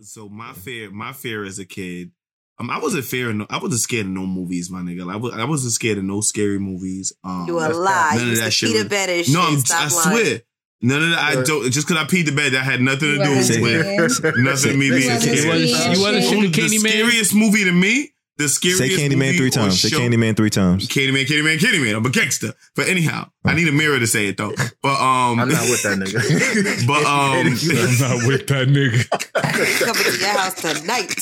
So my fear, my fear as a kid, um, I wasn't fear. No, I wasn't scared of no movies, my nigga. Like, I, was, I wasn't scared of no scary movies. Um, You a that's- lie. None You of that to shit. pee the was- no, shit. I'm, Stop I lying. swear. None of that. I don't. Just because I peed the bed, that had nothing to You do wasn't with scared. nothing. Me being wasn't scared. scared. You wasn't Only- shooting the scariest movie to me. The scariest. Say Candyman movie three times. Say show- Candyman three times. Candyman, Candyman, Candyman. I'm a gangster. But anyhow, I need a mirror to say it though. But um, I'm not with that nigga. But um, I'm not with that nigga. Coming to your house tonight.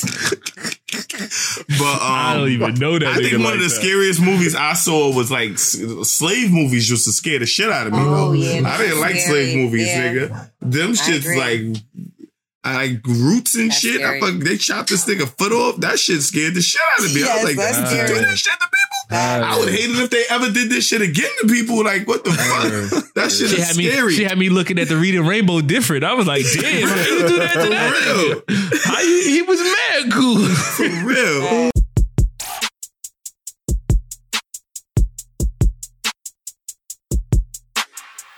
but um, I don't even know that. I think nigga one like of the that. scariest movies I saw was like slave movies. Used to scare the shit out of me. Oh, yeah, I didn't like scary. slave movies, Yeah. nigga. Them shits like. I like roots and That's shit. I fuck, they chopped this nigga foot off. That shit scared the shit out of me. I was like, that's "That's scary. do that shit to people. I would hate it if they ever did this shit again to people. Like, what the fuck? that shit She is had me. scary. She had me looking at the reading rainbow different. I was like, damn, how you do that to that For nigga? How you, he was mad cool. For real.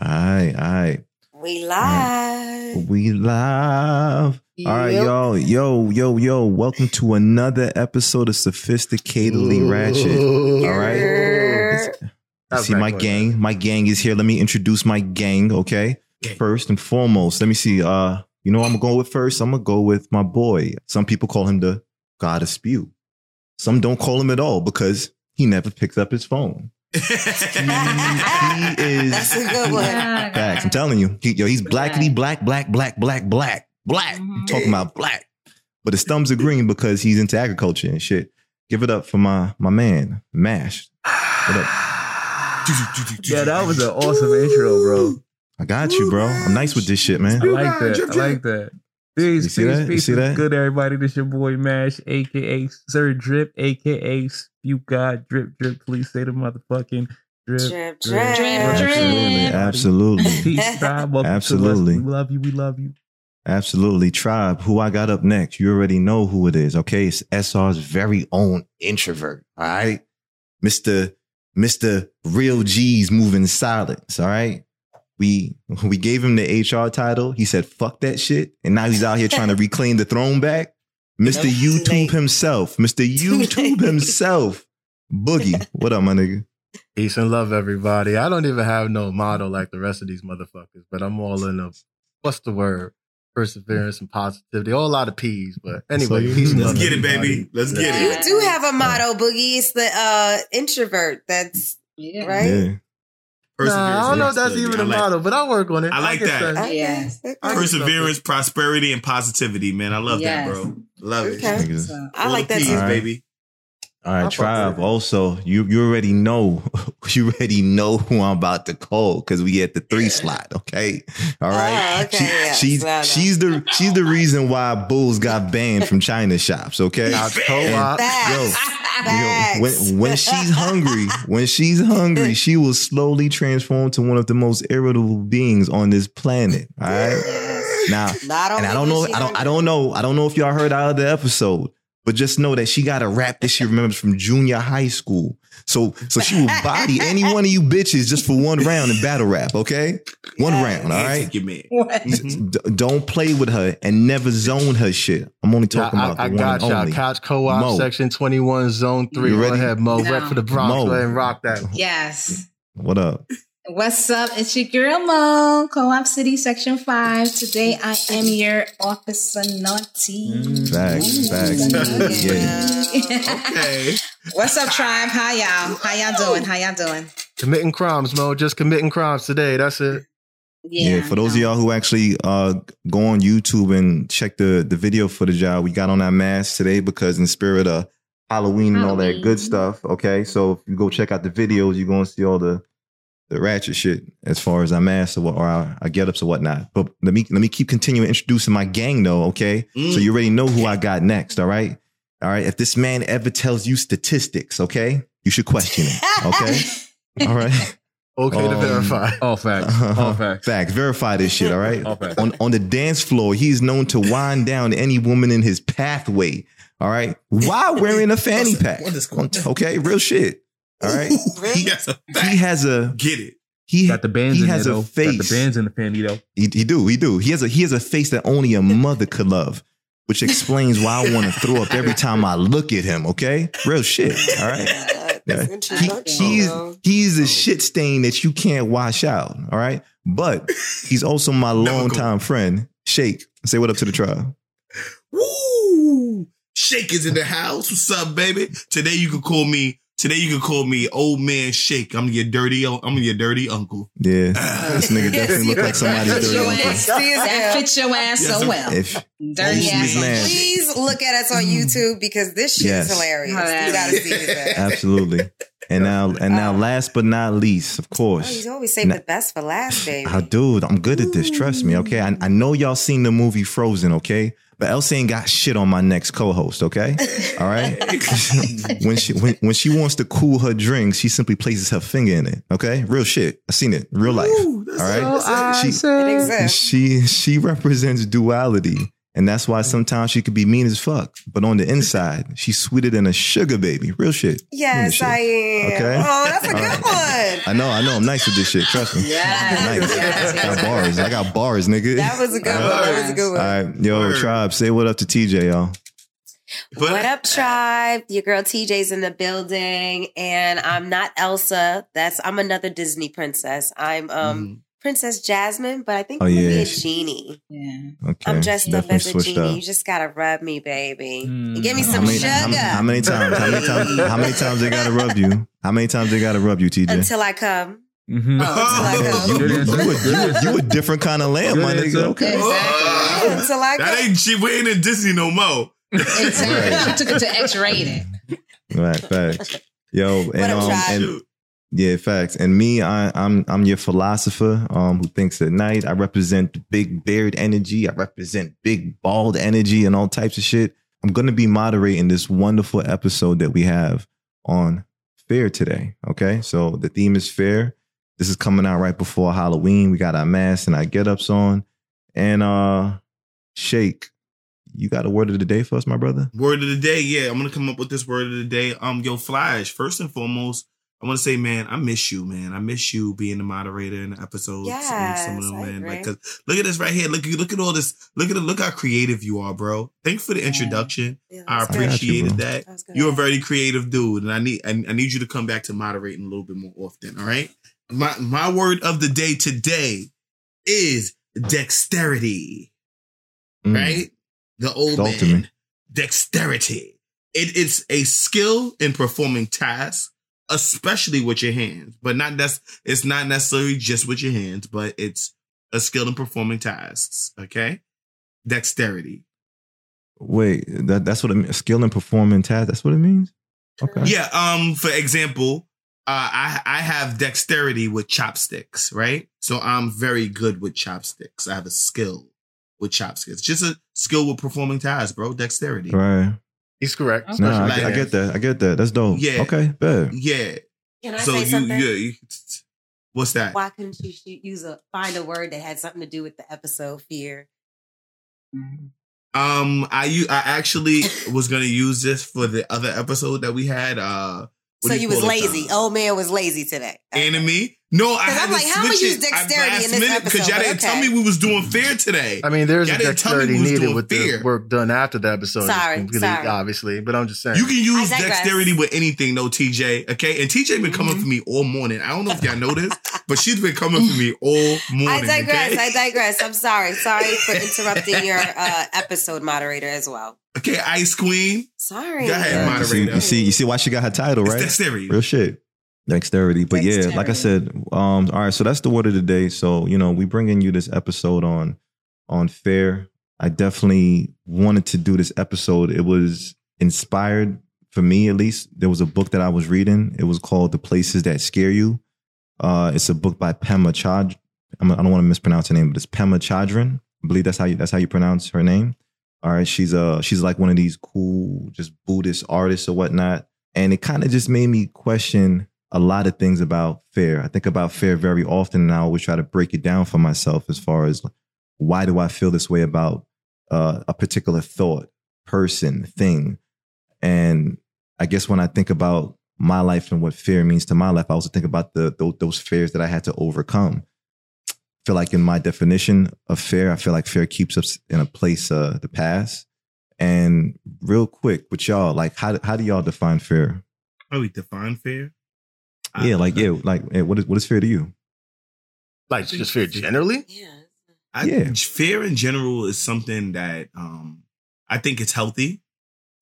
Alright, alright. We live. We live. All right, Yep. y'all. Yo, yo, yo. Welcome to another episode of Sophisticatedly Ratchet. All right. That was see, my back gang. My gang is here. Let me introduce my gang, okay? First and foremost, let me see. Uh, you know what I'm gonna go with first? I'm gonna go with my boy. Some people call him the God of Spew. Some don't call him at all because he never picks up his phone. He is That's a good one. Facts. I'm telling you. He, yo, he's blackity black, black, black, black, black, black. I'm talking about black. But his thumbs are green because he's into agriculture and shit. Give it up for my my man, Mash. What up? Yeah, that was an awesome intro, bro. I got you, bro. I'm nice with this shit, man. I like that. I like that. Peace, You see peace, that? You peace. see that? Good, everybody. This your boy Mash, aka Sir Drip, aka Spew God. Drip, drip. Please say the motherfucking drip, Drip, drip, drip. Absolutely, absolutely, Peace, tribe. Welcome to us. Absolutely. We love you. We love you. absolutely. Tribe. Who I got up next? You already know who it is. Okay, it's SR's very own introvert. All right, Mister Mister Real G's moving silence. All right. We we gave him the HR title. He said, "Fuck that shit," and now he's out here trying to reclaim the throne back. Mister YouTube himself, Mister YouTube himself, Boogie. What up, my nigga? Peace and love, everybody. I don't even have no motto like the rest of these motherfuckers, but I'm all in a what's the word? Perseverance and positivity. All a lot of P's, but anyway, So- peace and Let's get it, everybody. baby. Let's get it. You do have a motto, Boogie. It's the uh, introvert. That's Uh, right. Yeah. Nah, I don't know if that's even I a like- motto, but I work on it. I like get that. Okay. Oh, yeah. Perseverance, prosperity, and positivity, man. I love Yes. that, bro. Love it. Okay. Niggas. So, I like that too. All right. baby. All I'll right, fuck tribe. Also, you you already know you already know who I'm about to call because we at the three slot. Okay, all right. Oh, okay, yes. she's I know. she's the she's the reason why Bulls got banned from China shops. Okay, Couch co-op. Facts. Yo, when when she's hungry, when she's hungry, she will slowly transform to one of the most irritable beings on this planet. All right. Now, Not and I don't know, I don't, I don't know, I don't know if y'all heard our other episode, but just know that she got a rap that she remembers from junior high school. So, so she will body any one of you bitches just for one round in battle rap. Okay, one Yes. round. All right. Your man. Mm-hmm. D- don't play with her and never zone her shit. I'm only Yeah, talking I, about I the one got y'all. only. Couch co-op, Mo. section 21, zone 3. You Go ready? ahead, Mo. No. Rep for the Bronx. Mo. Go ahead and rock that. yes. What up? What's up? It's your girl Mo, Co-op City Section 5. Today I am your officer naughty. Facts, facts. Yeah. Okay. What's up, tribe? How y'all? How y'all doing? How y'all doing? Committing crimes, Mo. Just committing crimes today. That's it. Yeah, for those of y'all who actually uh, go on YouTube and check the the video footage out, we got on our mask today because in spirit of Halloween and all that good stuff. Okay, so if you go check out the videos, you're gonna see all the the ratchet shit as far as our masks or, what- or our, our get ups or whatnot. But let me let me keep continuing introducing my gang though, okay? Mm. So you already know who I got next, all right? All right. If this man ever tells you statistics, okay, you should question it. Okay. all right. Okay to Um, verify. All facts. All facts. Facts. Verify this shit, all right? All facts. on, on the dance floor, he's known to wind down any woman in his pathway. All right. While wearing a fanny pack. What is going on? Okay, real shit. All right. He has a He has a get it. he Got the bands he in has there, a though. face. Got the bands in the panty, though. He, he do, he do. He has a he has a face that only a mother could love, which explains why I want to throw up every time I look at him. Okay, real shit. All right. Yeah. He, he's he's a shit stain that you can't wash out. All right, but he's also my Never go. longtime friend. Shake, say what up to the tribe. Woo! Shake is in the house. What's up, baby? Today you can call me. Today you can call me old man Shake. I'm your dirty. I'm your dirty uncle. Yeah, this nigga definitely look like somebody's Fits dirty your uncle. ass. That fits your ass Yes, so well. If Dirty This ass. man- Please look at us on mm. YouTube because this shit Yes. is hilarious. Hilarious. You gotta see this. absolutely, and now and now, um, last but not least, of Oh, course, you always save Nah. the best for last, baby. I dude, I'm good at this. Trust me, okay. I, I know y'all seen the movie Frozen, okay. But Elsa ain't got shit on my next co-host, okay? All right. when she when, when she wants to cool her drink, she simply places her finger in it. Okay, real shit. I seen it, real life. Ooh, that's All right. that's. She, it exists. she she represents duality and that's why sometimes she could be mean as fuck but on the inside she's sweeter than a sugar baby real shit Yes, shit. I am. Okay. Oh, that's a All good right. one. i know i know i'm nice with this shit trust me Yes, nice yes, I got yes. bars i got bars nigga That was a good one. That was a good one. right yo Word. tribe say what up to tj y'all But- what up, tribe? Your girl TJ's in the building, and I'm not Elsa. That's I'm another Disney princess. I'm um Mm. Princess Jasmine, but I think Oh, I'm gonna be a genie. Yeah. okay I'm dressed up as a genie. up. You just gotta rub me, baby. Mm. Give me how some many, sugar how, how many times how many times how many times they gotta rub you how many times they gotta rub you tj until I come. Mm-hmm. Oh, you, Good you, you, a, you, you a different kind of lamb, my nigga. Okay. Exactly. Until I That ain't shit. We ain't in Disney no more. Exactly. She took it to X rated. Right, facts. Yo, and up, um, and yeah, facts. And me, I, I'm I'm your philosopher, um, who thinks at night. I represent big beard energy. I represent big bald energy and all types of shit. I'm gonna be moderating this wonderful episode that we have on fair today. Okay, so the theme is fair. This is coming out right before Halloween. We got our masks and our get-ups on, and uh, Shake, you got a word of the day for us, my brother? Word of the day, yeah. I'm gonna come up with this word of the day. Um, yo, Flash. First and foremost, I want to say, man, I miss you, man. I miss you being the moderator in the episodes. and some of them, I man. agree. Like, cause look at this right here. Look, look at all this. Look at it. Look how creative you are, bro. Thanks for the introduction. Yeah, I that's I got you, appreciated that. That. You're a very creative dude, and I need I, I need you to come back to moderating a little bit more often. All right. My my word of the day today is dexterity. Mm. Right. The old Talk man. Dexterity. It, it's a skill in performing tasks, especially with your hands. But not that's it's not necessarily just with your hands, but it's a skill in performing tasks. Okay. Dexterity. Wait, that, that's what it means. Skill in performing tasks. That's what it means. Okay. Yeah. Um. For example, uh, I I have dexterity with chopsticks, right? So I'm very good with chopsticks. I have a skill with chopsticks. Just a skill with performing tasks, bro. Dexterity. Right. He's correct. Okay. No, I, get- I get that. I get that. That's dope. Yeah. Okay. Bet. Yeah. Can I so say you, something? yeah. You, what's that? Why couldn't you use a find a word that had something to do with the episode fear? Um, I I actually was gonna use this for the other episode that we had. Uh, so do you was call it? lazy. Uh, Old man was lazy today. enemy. No, I 'Cause had I'm to like, how I'ma use dexterity last in this minute because y'all but didn't tell me we was doing fair today. I mean, there's Y'all a didn't dexterity needed with fair. the work done after the episode. Sorry, sorry. Obviously, but I'm just saying. You can use dexterity with anything, though, TJ. Okay, and TJ been coming Mhm. for me all morning. I don't know if y'all know this, but she's been coming for me all morning. I digress. Okay? I digress. I'm sorry. Sorry for interrupting your uh, episode moderator as well. okay, Ice Queen. Sorry. Go ahead, Yeah, you, see, moderator. you see, you see why she got her title, It's right? dexterity. Real shit. Dexterity. But yeah, like I said, um, all right, so that's the word of the day. So, you know, we bringing you this episode on on fair. I definitely wanted to do this episode. It was inspired for me at least. There was a book that I was reading. It was called The Places That Scare You. Uh, it's a book by Pema Chad. I'm, don't want to mispronounce her name, but it's Pema Chödrön. I believe that's how you that's how you pronounce her name. All right, she's uh she's like one of these cool just Buddhist artists or whatnot, and it kind of just made me question a lot of things about fear. I think about fear very often, and I always try to break it down for myself as far as why do I feel this way about uh, a particular thought, person, thing, and I guess when I think about my life and what fear means to my life, I also think about the, the those fears that I had to overcome. I feel like in my definition of fear, I feel like fear keeps us in a place uh the past. And real quick with y'all, like how how do y'all define fear? How we define fear? Yeah, like yeah, like what is what is fear to you? Like just fear generally? Yeah. I, Yeah. Fear in general is something that um, I think it's healthy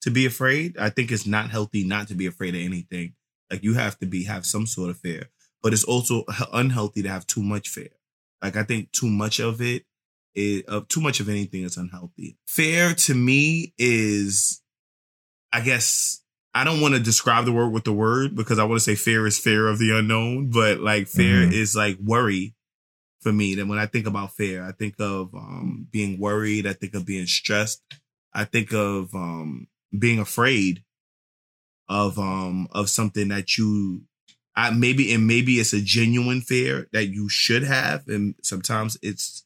to be afraid. I think it's not healthy not to be afraid of anything. Like you have to be have some sort of fear, but it's also unhealthy to have too much fear. Like I think too much of it is uh, too much of anything is unhealthy. Fear to me is, I guess. I don't want to describe the word with the word because I want to say fear is fear of the unknown, but like fear Mhm. is like worry for me. And when I think about fear, I think of um, being worried. I think of being stressed. I think of um, being afraid of um, of something that you I, maybe and maybe it's a genuine fear that you should have, and sometimes it's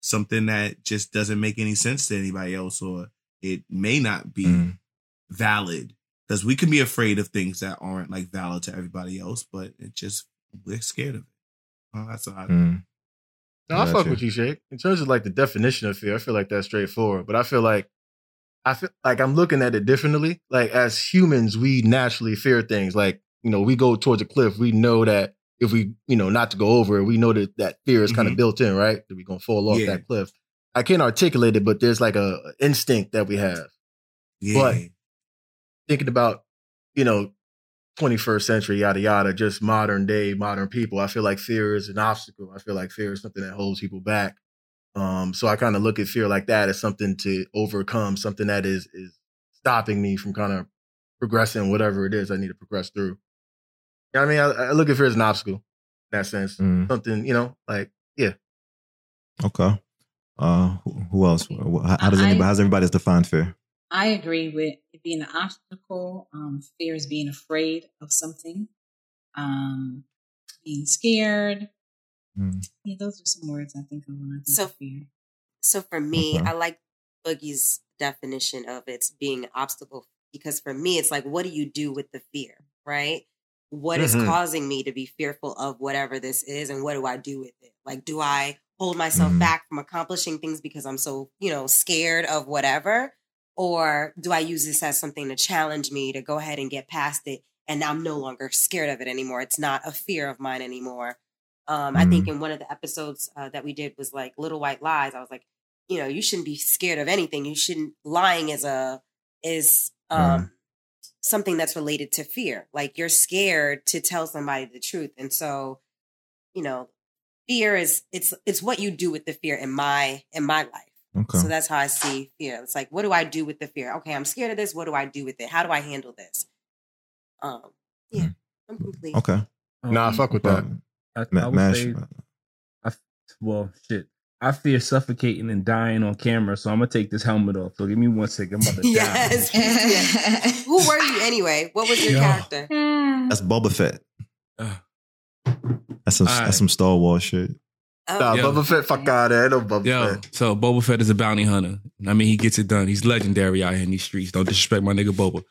something that just doesn't make any sense to anybody else, or it may not be Mm. valid because we can be afraid of things that aren't like valid to everybody else, but it just we're scared of it. Uh, that's all I, Mm. No, I fuck Gotcha. with you, Shake. In terms of like the definition of fear, I feel like that's straightforward. But I feel like I feel like I'm looking at it differently. Like as humans, we naturally fear things. Like, you know, we go towards a cliff, we know that if we, you know, not to go over it, we know that that fear is kind of built in, right? That we're gonna fall off Yeah. that cliff. I can't articulate it, but there's like a a instinct that we have. yeah. But thinking about, you know, 21st century, yada yada, just modern day, modern people. I feel like fear is an obstacle. I feel like fear is something that holds people back. Um, so I kind of look at fear like that as something to overcome, something that is is stopping me from kind of progressing whatever it is I need to progress through. You know I mean? I, I look at fear as an obstacle in that sense. Mm. Something, you know, like, yeah. Okay. Uh, who, who else? How, how does I- anybody? How's everybody's define fear? I agree with it being an obstacle. Um, fear is being afraid of something. Um, being scared. Mm. Yeah, those are some words I think of when I think So- of fear. So for me, Okay. I like Boogie's definition of it's being an obstacle because for me, it's like, what do you do with the fear, right? What is Mhm. causing me to be fearful of whatever this is, and what do I do with it? Like, do I hold myself Mhm. back from accomplishing things because I'm so, you know, scared of whatever? Or do I use this as something to challenge me to go ahead and get past it? And I'm no longer scared of it anymore. It's not a fear of mine anymore. Um, I think in one of the episodes uh, that we did was like Little White Lies. I was like, you know, you shouldn't be scared of anything. You shouldn't lying is a is um something that's related to fear. Like you're scared to tell somebody the truth. And so, you know, fear is it's it's what you do with the fear in my in my life. Okay. So that's how I see fear. It's like, what do I do with the fear? Okay, I'm scared of this. What do I do with it? How do I handle this? Um, yeah, I'm complete. Okay. Nah, I Um, fuck with Uh, that. I, Ma- I would Mash. say, I, well, shit. I fear suffocating and dying on camera, so I'm gonna take this helmet off. So give me one second. I'm about to Yes. Yeah. Who were you anyway? What was your Yo. character? That's Boba Fett. die. That's some Alright. that's some Star Wars shit. Nah, Yo. Bubba Fett, fuck out of there. No Bubba Yo, Fett. so Boba Fett is a bounty hunter. I mean, he gets it done. He's legendary out here in these streets. Don't disrespect my nigga Boba.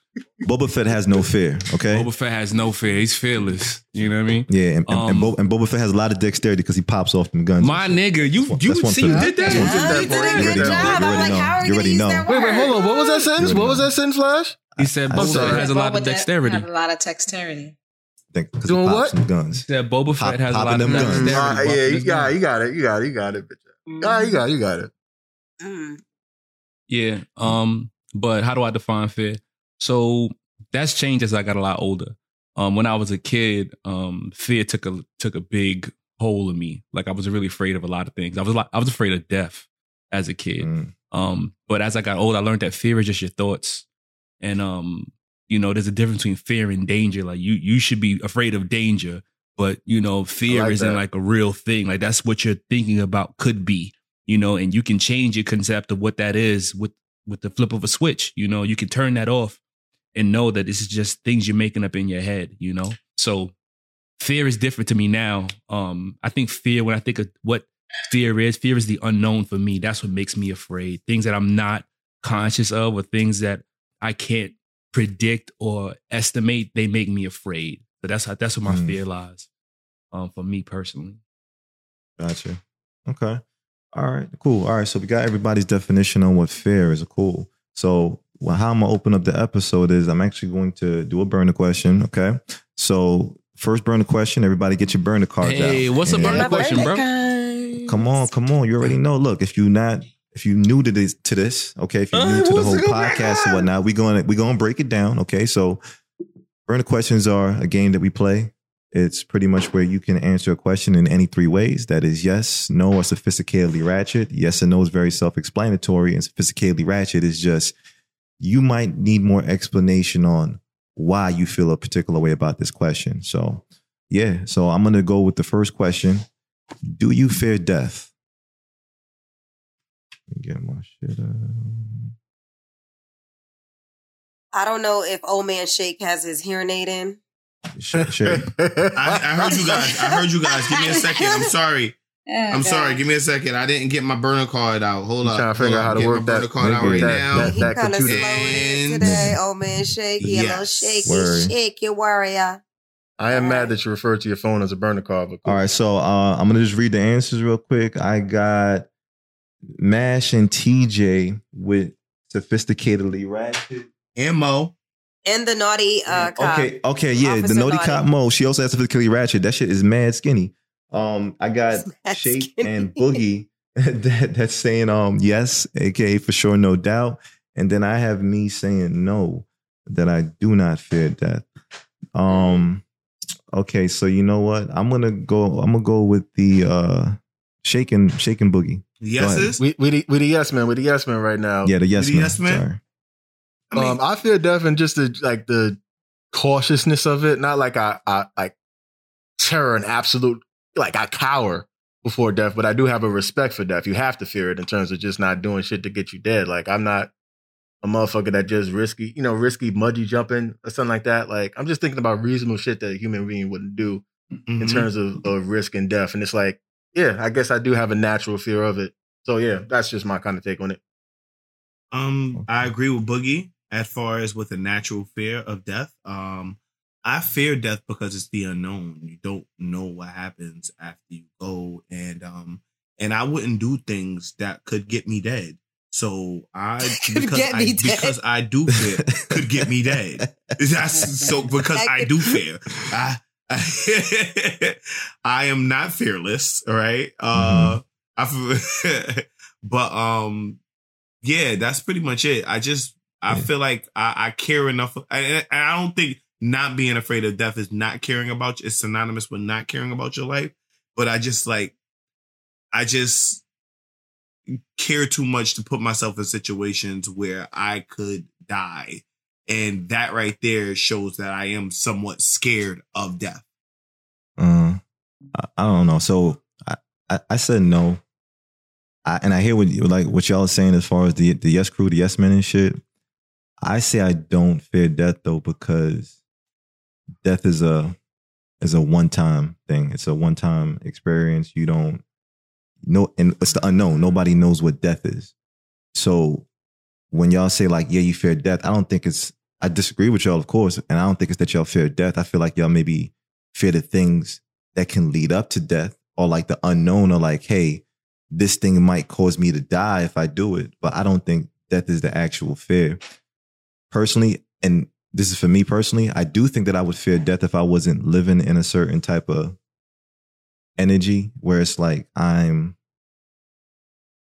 Boba Fett has no fear. Okay. Boba Fett has no fear. He's fearless. You know what I mean? yeah, and, and, and, Um, Bo- and Boba Fett has a lot of dexterity because he pops off them guns. My nigga, you That's you that's see, you did that. that's one for- Yeah, you did a You good already know. job. You I'm already like, know. how are we You already know. Wait, wait, hold on. What was that word? sentence? What was that sentence, Flash? He said I Boba Fett has a lot of dexterity. Had a lot of dexterity. Think- 'cause he Doing pops what? some guns. said Boba Pop- Fett has a lot of them guns. dexterity. Popping yeah, you got, you got it, you got it, you got it, bitch. Ah, you got, it, you got it. Mm. Yeah. Um, but how do I define fear? So that's changed as I got a lot older. Um, when I was a kid, um, fear took a took a big hold of me. Like I was really afraid of a lot of things. I was like I was afraid of death as a kid. Mm. Um, but as I got older, I learned that fear is just your thoughts. And um, you know, there's a difference between fear and danger. Like you you should be afraid of danger, but you know, fear like isn't that. like a real thing. Like that's what you're thinking about could be, you know, and you can change your concept of what that is with with the flip of a switch. You know, you can turn that off and know that this is just things you're making up in your head, you know? So fear is different to me now. Um, I think fear, when I think of what fear is, fear is the unknown for me. That's what makes me afraid. Things that I'm not conscious of or things that I can't predict or estimate, they make me afraid. But that's how that's where my Mm. fear lies. Um, for me personally. Gotcha. Okay. All right. Cool. All right. So we got everybody's definition on what fear is. Cool. So well, how I'm gonna open up the episode is I'm actually going to do a burner question. Okay. So first burner question. Everybody get your burner card Hey, out. what's a And- burner question, bro? Come on, come on. You already know. Look, if you're not if you're new to this to this, okay, if you're new to the whole podcast and whatnot, we're going to we're going to break it down. Okay, so burner questions are a game that we play. It's pretty much where you can answer a question in any three ways. That is yes, no, or sophisticatedly ratchet. Yes and no is very self-explanatory, and sophisticatedly ratchet is just you might need more explanation on why you feel a particular way about this question. So yeah, so I'm gonna go with the first question. Do you fear death? Let Get my shit. out. I don't know if old man Shake has his hearing aid in. Shit, shit. I, I heard you guys. I heard you guys. Give me a second. I'm sorry. Oh, I'm sorry. Give me a second. I didn't get my burner card out. Hold I'm up. trying to figure out how to work that- burner card out right that- now. that- He kind of computer. slow And- today. Old man Shake, he a little Yes. shaky, Word. shake your warrior. Uh. I am mad uh-huh. that you referred to your phone as a burner card. All right, so uh, I'm gonna just read the answers real quick. I got Mash and TJ with sophisticatedly ratchet. And Mo. And the naughty uh, cop. Okay, okay, yeah. Officer the naughty Naughty. cop Mo. She also has sophisticatedly ratchet. That shit is mad skinny. Um, I got Shake skinny. and Boogie that, that's saying um yes, aka for sure, no doubt. And then I have me saying no, that I do not fear death. Um okay, so you know what? I'm gonna go I'm gonna go with the uh shaking shaking boogie. Yeses. We we the, we the yes man. We the yes man right now. Yeah, the yes the man. yes man? Sorry. I mean, um, I fear death and just the like the cautiousness of it. Not like I, I like terror and absolute like I cower before death, but I do have a respect for death. You have to fear it in terms of just not doing shit to get you dead. Like I'm not a motherfucker that just risky, you know, risky muddy jumping or something like that. Like I'm just thinking about reasonable shit that a human being wouldn't do in mhm. terms of, of risk and death. And it's like, yeah, I guess I do have a natural fear of it. So yeah, that's just my kind of take on it. Um, I agree with Boogie as far as with a natural fear of death. Um, I fear death because it's the unknown. You don't know what happens after you go, and um, and I wouldn't do things that could get me dead. So I because get I dead. because I do fear could get me dead. That's so because I do fear. I, I, I am not fearless. Right. Uh, I, but um, yeah, that's pretty much it. I just I Yeah. feel like I, I care enough, and and I don't think not being afraid of death is not caring about you. It's synonymous with not caring about your life. But I just like, I just care too much to put myself in situations where I could die. And that right there shows that I am somewhat scared of death. Uh, I, I don't know. So I, I, I said no. I, and I hear what like what y'all are saying as far as the the yes crew, the yes men and shit. I say I don't fear death though because death is a is a one time thing. It's a one time experience. You don't know, and it's the unknown. Nobody knows what death is. So when y'all say like, yeah, you fear death, I don't think it's. I disagree with y'all, of course, and I don't think it's that y'all fear death. I feel like y'all maybe fear the things that can lead up to death, or like the unknown, or like, hey, this thing might cause me to die if I do it. But I don't think death is the actual fear. Personally, and this is for me personally, I do think that I would fear death if I wasn't living in a certain type of energy where it's like I'm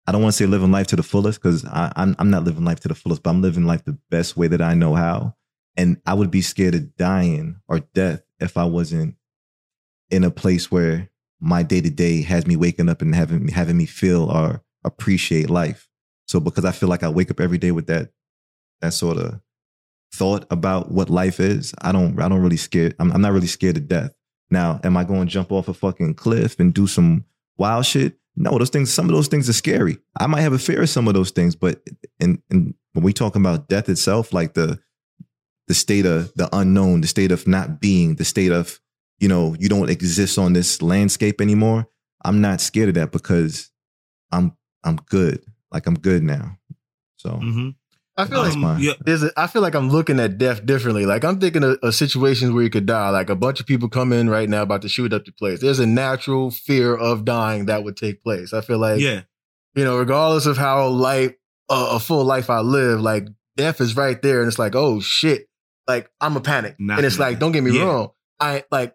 I don't want to say living life to the fullest because I'm I'm not living life to the fullest, but I'm living life the best way that I know how. And I would be scared of dying or death if I wasn't in a place where my day to day has me waking up and having having me feel or appreciate life. So because I feel like I wake up every day with that that sort of thought about what life is, I don't I don't really scared. I'm, I'm not really scared of death. Now, am I going to jump off a fucking cliff and do some wild shit? No, those things, some of those things are scary. I might have a fear of some of those things, but in, in when we talk about death itself, like the the state of the unknown, the state of not being, the state of, you know, you don't exist on this landscape anymore. I'm not scared of that because I'm I'm good. Like I'm good now. So Mm-hmm. I feel That's like yeah, there's a, I feel like I'm looking at death differently. Like I'm thinking of, of situations where you could die. Like a bunch of people come in right now about to shoot up the place. There's a natural fear of dying that would take place. I feel like, yeah, you know, regardless of how life, uh, a full life I live, like death is right there. And it's like, oh shit. Like I'm a panic. Not and it's like, don't get me Yeah. wrong. I like,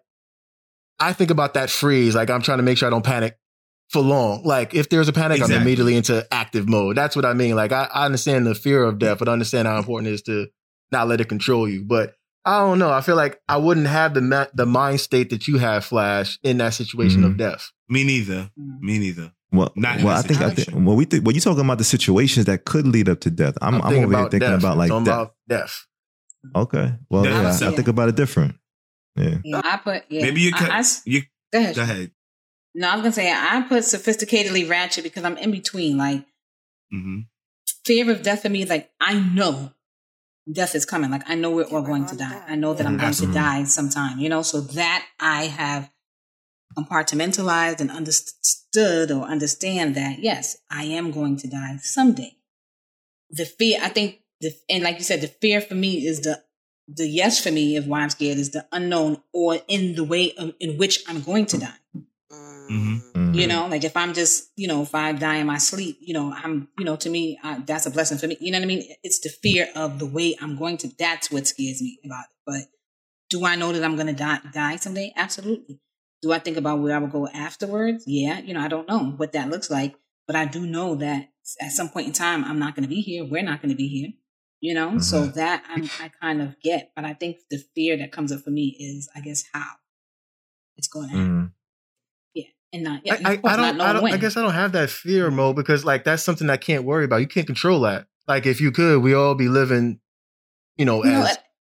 I think about that freeze. Like I'm trying to make sure I don't panic for long. Like if there's a panic, Exactly. I'm immediately into active mode. That's what I mean. Like I, I understand the fear of death, but I understand how important it is to not let it control you. But I don't know. I feel like I wouldn't have the ma- the mind state that you have, Flash, in that situation of Mhm. death. me neither. Mm. Me neither. well, Not well, I think I think well, we think when you're talking about the situations that could lead up to death, I'm, I'm, over here thinking death. about like death. about death. Okay, well, Death yeah, I, I think about it different. Yeah, Yeah, I put yeah. Maybe you I- could. You go ahead. go ahead. No, I was gonna say I put sophisticatedly ratchet because I'm in between. Like hmm fear of death for me is like I know death is coming. Like I know we're all going gonna die. die. I know that I'm going to die sometime. You know, so that I have compartmentalized and understood or understand that yes, I am going to die someday. The fear, I think, the and like you said, the fear for me is the the yes for me of why I'm scared is the unknown or in the way of, in which I'm going to die. Mm. Mhm. You know, like if I'm just, you know, if I die in my sleep, you know, I'm, you know, to me, I, that's a blessing for me. You know what I mean? It's the fear of the way I'm going to. That's what scares me about it. But do I know that I'm going to die, die someday? Absolutely. Do I think about where I will go afterwards? Yeah. You know, I don't know what that looks like, but I do know that at some point in time, I'm not going to be here. We're not going to be here. You know, so that I'm, I kind of get, but I think the fear that comes up for me is, I guess, how it's going to happen. Mhm. Yeah, and not yeah, I, of I, I don't. knowing I don't. when. I guess I don't have that fear Mo, because like that's something I can't worry about. You can't control that. Like if you could, we all be living, you know, You know,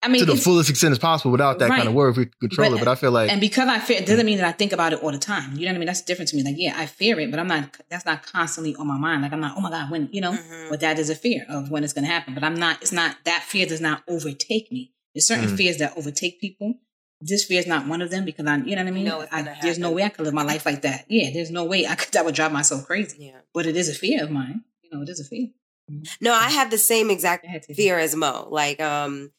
I mean, to the fullest extent as possible without that kind of worry if we could control But- it. But I feel like and because I fear, it doesn't mean that I think about it all the time. You know what I mean? That's different to me. Like, yeah, I fear it, but I'm not. That's not constantly on my mind. Like, I'm not. Oh my god, when you know, Mhm. but that is a fear of when it's going to happen. But I'm not. It's not that fear does not overtake me. There's certain Mm. fears that overtake people. This fear is not one of them because I, you know what I mean. it's I, there's no way I could live my life like that. Yeah, there's no way I could. That would drive myself crazy. Yeah. But it is a fear of mine. You know, it is a fear. No, I have the same exact Go ahead, Tiffany. fear as Mo. Like, um,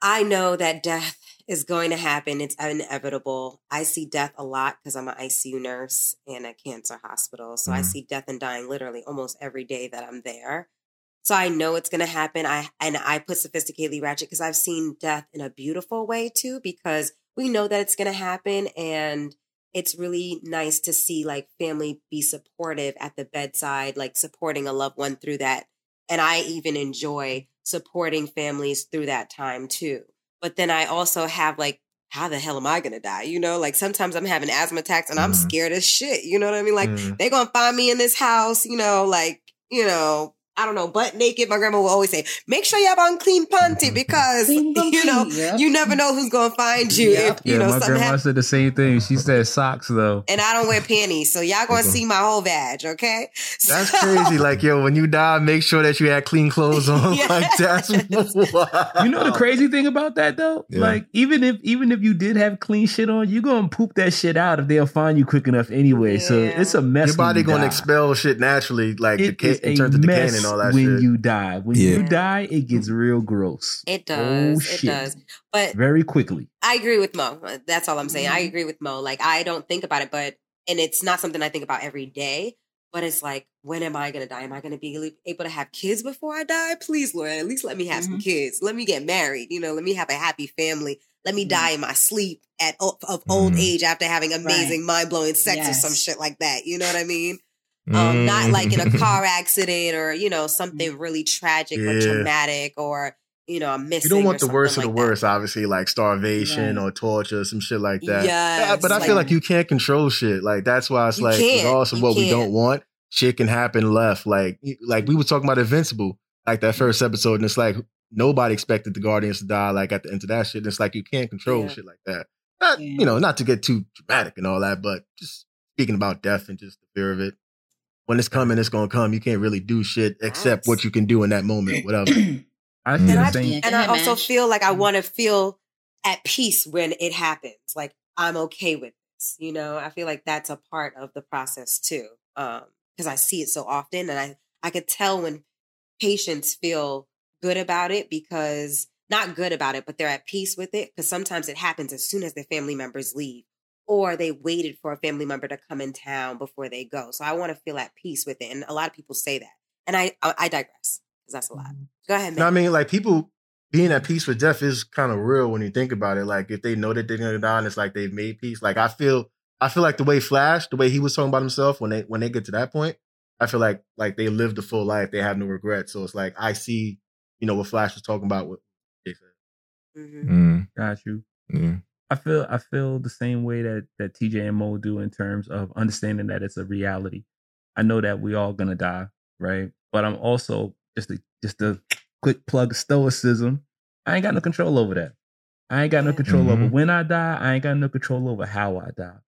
I know that death is going to happen. It's inevitable. I see death a lot because I'm an ICU nurse in a cancer hospital. So I Mhm. see death and dying literally almost every day that I'm there. So I know it's going to happen. I and I put sophisticatedly ratchet because I've seen death in a beautiful way too. Because we know that it's going to happen, and it's really nice to see like family be supportive at the bedside, like supporting a loved one through that. And I even enjoy supporting families through that time too. But then I also have like, how the hell am I gonna die? You know, like sometimes I'm having asthma attacks and I'm Mhm. scared as shit. You know what I mean? Like Mm. they're gonna find me in this house, you know, like, you know, I don't know, butt naked. My grandma will always say, make sure you have on clean panty mm-hmm. because Clean you know, panty, yep. you never know who's gonna find you Yep. if you yeah, know my grandma happens. said the same thing. She said socks though. And I don't wear panties, so y'all gonna see my whole badge, okay? That's So- crazy. Like, yo, when you die, make sure that you had clean clothes on. Yes. Like, that's wild. You know the crazy thing about that though? Yeah. Like even if even if you did have clean shit on, you're gonna poop that shit out if they'll find you quick enough anyway. So it's a mess. Your body when you gonna die. expel shit naturally, like It the is ca- in a terms of decaying mess and all that when shit. you die. When Yeah. you die, it gets real gross. It Oh, does. it shit. does. But Very quickly. I agree with Mo. That's all I'm saying. Mm-hmm. I agree with Mo. Like I don't think about it, but and it's not something I think about every day. But it's like, when am I gonna die? Am I gonna be able to have kids before I die? Please, Lord, at least let me have Mm-hmm. some kids. Let me get married. You know, let me have a happy family. Let me Mhm. die in my sleep at of old Mhm. age after having amazing, mind blowing sex or some shit like that. You know what I mean? Um, not like in a car accident or you know something really tragic or traumatic or you know I'm missing. You don't want the worst of the like that. worst, obviously, like starvation Right. or torture, some shit like that. Yeah, but I feel like- like you can't control shit. Like that's why it's like regardless of what we can't. don't want, shit can happen left. Like like we were talking about Invincible, like that first episode, and it's like nobody expected the Guardians to die like at the end of that shit. And it's like you can't control Yeah. shit like that. Not, Yeah. You know, not to get too dramatic and all that, but just speaking about death and just the fear of it. When it's coming, it's gonna come. You can't really do shit except what you can do in that moment. Whatever. I feel And I, and I also feel like I want to feel at peace when it happens. Like I'm okay with this. You know, I feel like that's a part of the process too. Um, because I see it so often and I, I could tell when patients feel good about it because not good about it, but they're at peace with it. Because sometimes it happens as soon as their family members leave. Or they waited for a family member to come in town before they go. So I want to feel at peace with it. And a lot of people say that. And I I, I digress because that's a lot. Go ahead, No, I mean, like people being at peace with death is kind of real when you think about it. Like if they know that they're gonna die, and it's like they've made peace. Like I feel, I feel like the way Flash, the way he was talking about himself when they when they get to that point, I feel like like they lived a full life. They have no regrets. So it's like I see, you know, what Flash was talking about. With Mhm. Mm, Got you. yeah. I feel I feel the same way that that TJ and Mo do in terms of understanding that it's a reality. I know that we all gonna die, right? But I'm also just a just a quick plug of stoicism. I ain't got no control over that. I ain't got no control over Mhm. when I die. I ain't got no control over how I die.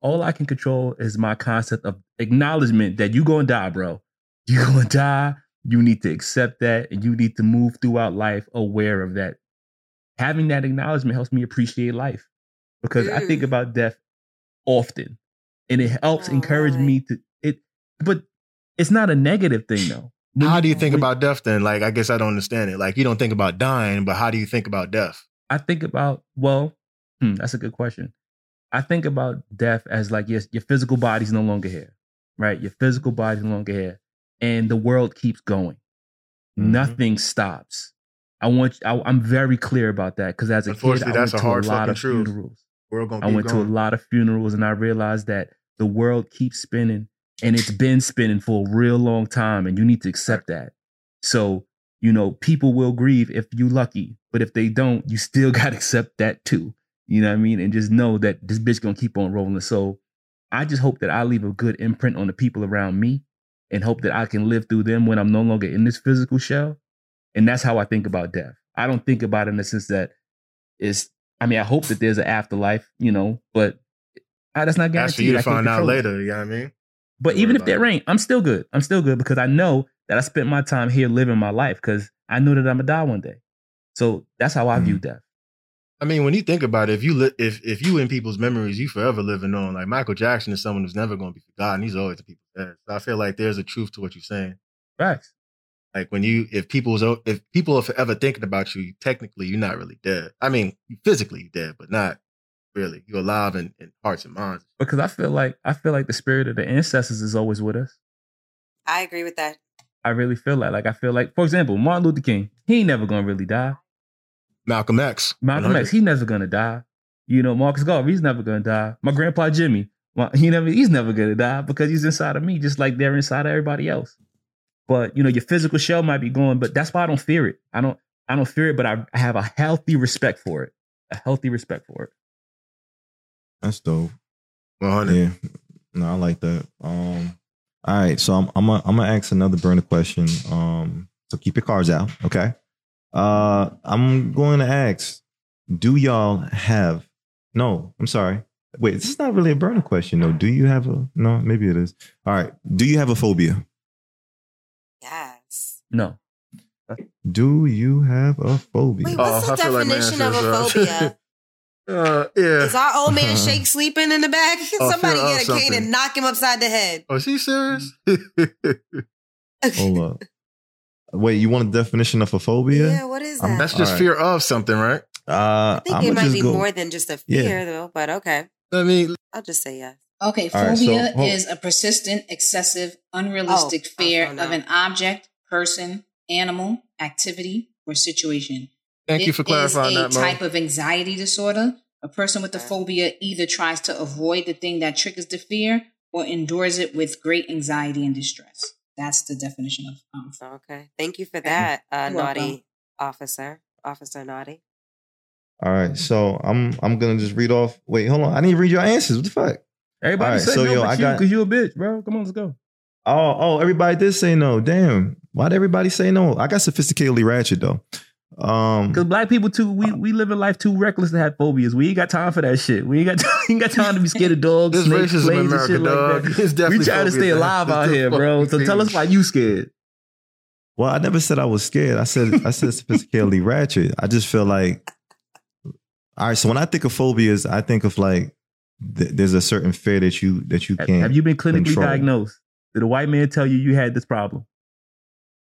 All I can control is my concept of acknowledgement that you gonna die, bro. You gonna die. You need to accept that, and you need to move throughout life aware of that having that acknowledgement helps me appreciate life because I think Mm. about death often and it helps Oh, encourage really? me to it but it's not a negative thing though When how do you think when- about death then? Like I guess I don't understand it. Like you don't think about dying, but how do you think about death? I think about well hmm, that's a good question I think about death as like yes your physical body's no longer here right your physical body's no longer here and the world keeps going Mm-hmm. Mhm. nothing stops I want I, I'm very clear about that because as a kid I Unfortunately, went a to hard a lot of truth. funerals gonna I went to a lot of funerals and I realized that the world keeps spinning and it's been spinning for a real long time and you need to accept that. So, you know, people will grieve if you lucky, but if they don't, you still got to accept that too. You know what I mean? And just know that this bitch going to keep on rolling. So, I just hope that I leave a good imprint on the people around me and hope that I can live through them when I'm no longer in this physical shell. And that's how I think about death. I don't think about it in the sense that it's I mean, I hope that there's an afterlife, you know, but uh, that's not That's for guaranteed. you to I find out it. later. You know what I mean? But Don't even if there ain't, I'm still good. I'm still good because I know that I spent my time here living my life because I know that I'm gonna die one day. So that's how I Mm. view death. I mean, when you think about it, if you li- if if you in people's memories, you forever living on. Like Michael Jackson is someone who's never going to be forgotten. He's always in people's heads. So I feel like there's a truth to what you're saying. Facts. Like when you, if people's, if people are forever thinking about you, technically you're not really dead. I mean, physically you're dead, but not really. You're alive in, in hearts and minds. Because I feel like I feel like the spirit of the ancestors is always with us. I agree with that. I really feel like. Like I feel like, for example, Martin Luther King, he ain't never gonna really die. Malcolm X. Malcolm 100. X, he never gonna die. You know, Marcus Garvey, he's never gonna die. My grandpa Jimmy, well, he never, he's never gonna die because he's inside of me, just like they're inside of everybody else. But you know, your physical shell might be going, but that's why I don't fear it. I don't, I don't fear it, but I have a healthy respect for it. A healthy respect for it. That's dope. 100. Yeah. No, I like that. Um, all right, so I'm I'm gonna I'm gonna ask another burner question. Um, so keep your cards out, okay? Uh, I'm going to ask, do y'all have? No, I'm sorry. Wait, this is not really a burner question though. Do you have a? No, maybe it is. All right. Do you have a phobia? Yes. No. Do you have a phobia? Wait, what's the I feel like definition of a is, uh, phobia? Uh, yeah. Is our old man Shake sleeping in the back? Oh, Somebody get a cane and knock him upside the head. Oh, is he serious? Hold up. Wait, you want a definition of a phobia? Yeah, what is I'm- that? That's just All right. fear of something, right? Uh, I think I'ma it might be go- more than just a Yeah. fear, though. But okay, I mean, I'll just say yes. Okay, All right, so, phobia hold- is a persistent, excessive, unrealistic Oh, fear oh, no. of an object, person, animal, activity, or situation. thank you for clarifying It that, is a Mo. type of anxiety disorder. A person with the Okay. phobia either tries to avoid the thing that triggers the fear or endures it with great anxiety and distress. That's the definition of um, Okay, thank you for that, uh, naughty welcome. officer, officer naughty. All right, so I'm I'm gonna just read off. Wait, hold on. I need to read your answers. What the fuck? Everybody All right, say so, no, yo, but I you, got- because you a bitch, bro. Come on, let's go. Oh, oh, everybody did say no. Damn. Why'd everybody say no? I got sophisticatedly ratchet though. Um, Because black people too, we we live in life too reckless to have phobias. We ain't got time for that shit. We ain't got time, ain't got time to be scared of dogs, There's snakes, racism in flames, and America, shit dog. like that. Definitely we trying to stay alive out here, bro. So fucking tell us why you scared. well, I never said I was scared. I said I said sophisticatedly ratchet. I just feel like, all right. So when I think of phobias, I think of like th- there's a certain fear that you that you can't. Have you been clinically control. diagnosed? Did a white man tell you you had this problem?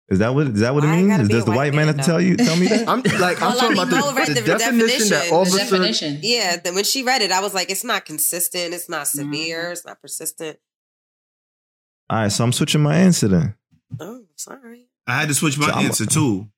Is that what is that what it it means? gotta Does the white white man man, have tell you tell me that? I'm like I'm Well, talking I about the, the, the definition, definition. that The definition. Yeah, then when she read it, I was like, it's not consistent. It's not Mm-hmm. severe. It's not persistent. All right, so I'm switching my answer then. Oh, sorry. I had to switch my So I'm- answer too,